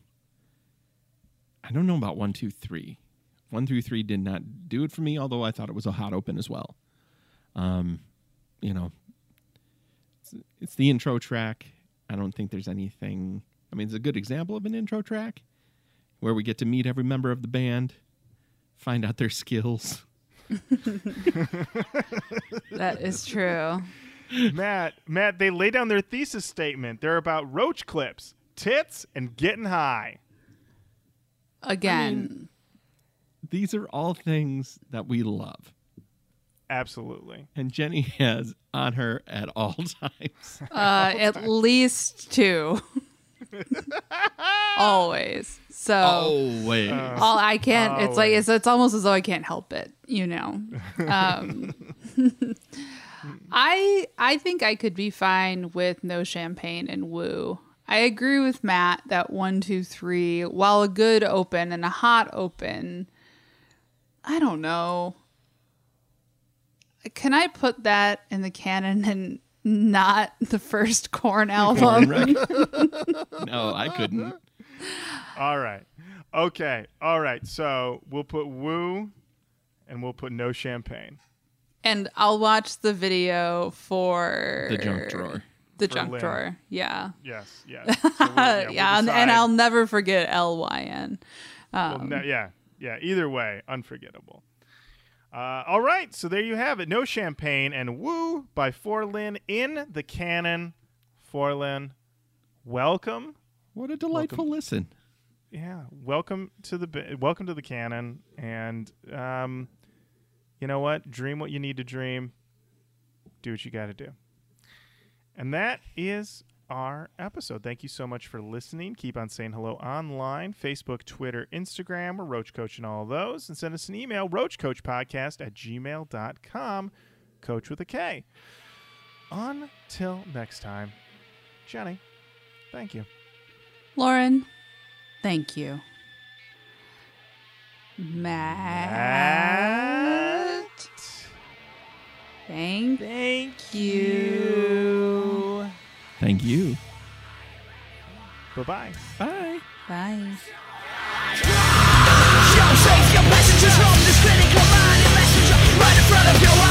I don't know about one, two, three. One through three did not do it for me, although I thought it was a hot open as well. Um, you know, it's, it's the intro track. I don't think there's anything. I mean, it's a good example of an intro track where we get to meet every member of the band, find out their skills. that is true. matt matt they lay down their thesis statement they're about roach clips tits and getting high Again, These are all things that we love. absolutely and Jenny has on her at all times. uh, at least two. Always. So Always. all I can't. It's like it's it's almost as though I can't help it. You know. Um, I I think I could be fine with no champagne and woo. I agree with Matt that one, two, three, while a good open and a hot open, I don't know. Can I put that in the canon and not the first Korn album? no, I couldn't. all right okay all right so we'll put woo and we'll put no champagne And I'll watch the video for The junk drawer. The For junk Lynn. drawer. Yeah. yes yes So we'll- Yeah, we'll and, and. I'll never forget L Y N. Well, no- um, yeah, yeah. Either way, unforgettable. Uh, all right, so there you have it. No champagne and woo by 4Lyn in the canon. 4Lyn, welcome. What a delightful listen. Yeah, welcome to the welcome to the canon. And um, you know what? Dream what you need to dream. Do what you got to do. And that is our episode. Thank you so much for listening. Keep on saying hello online Facebook, Twitter, Instagram. We're Roach Koach and all those. And send us an email, RoachKoachPodcast at gmail.com. Coach with a K. Until next time, Jenny, thank you. Lauren, thank you. Matt, thank Thank you. Thank you. Bye-bye. Bye. Bye. Your from this mind. Messenger right in front of your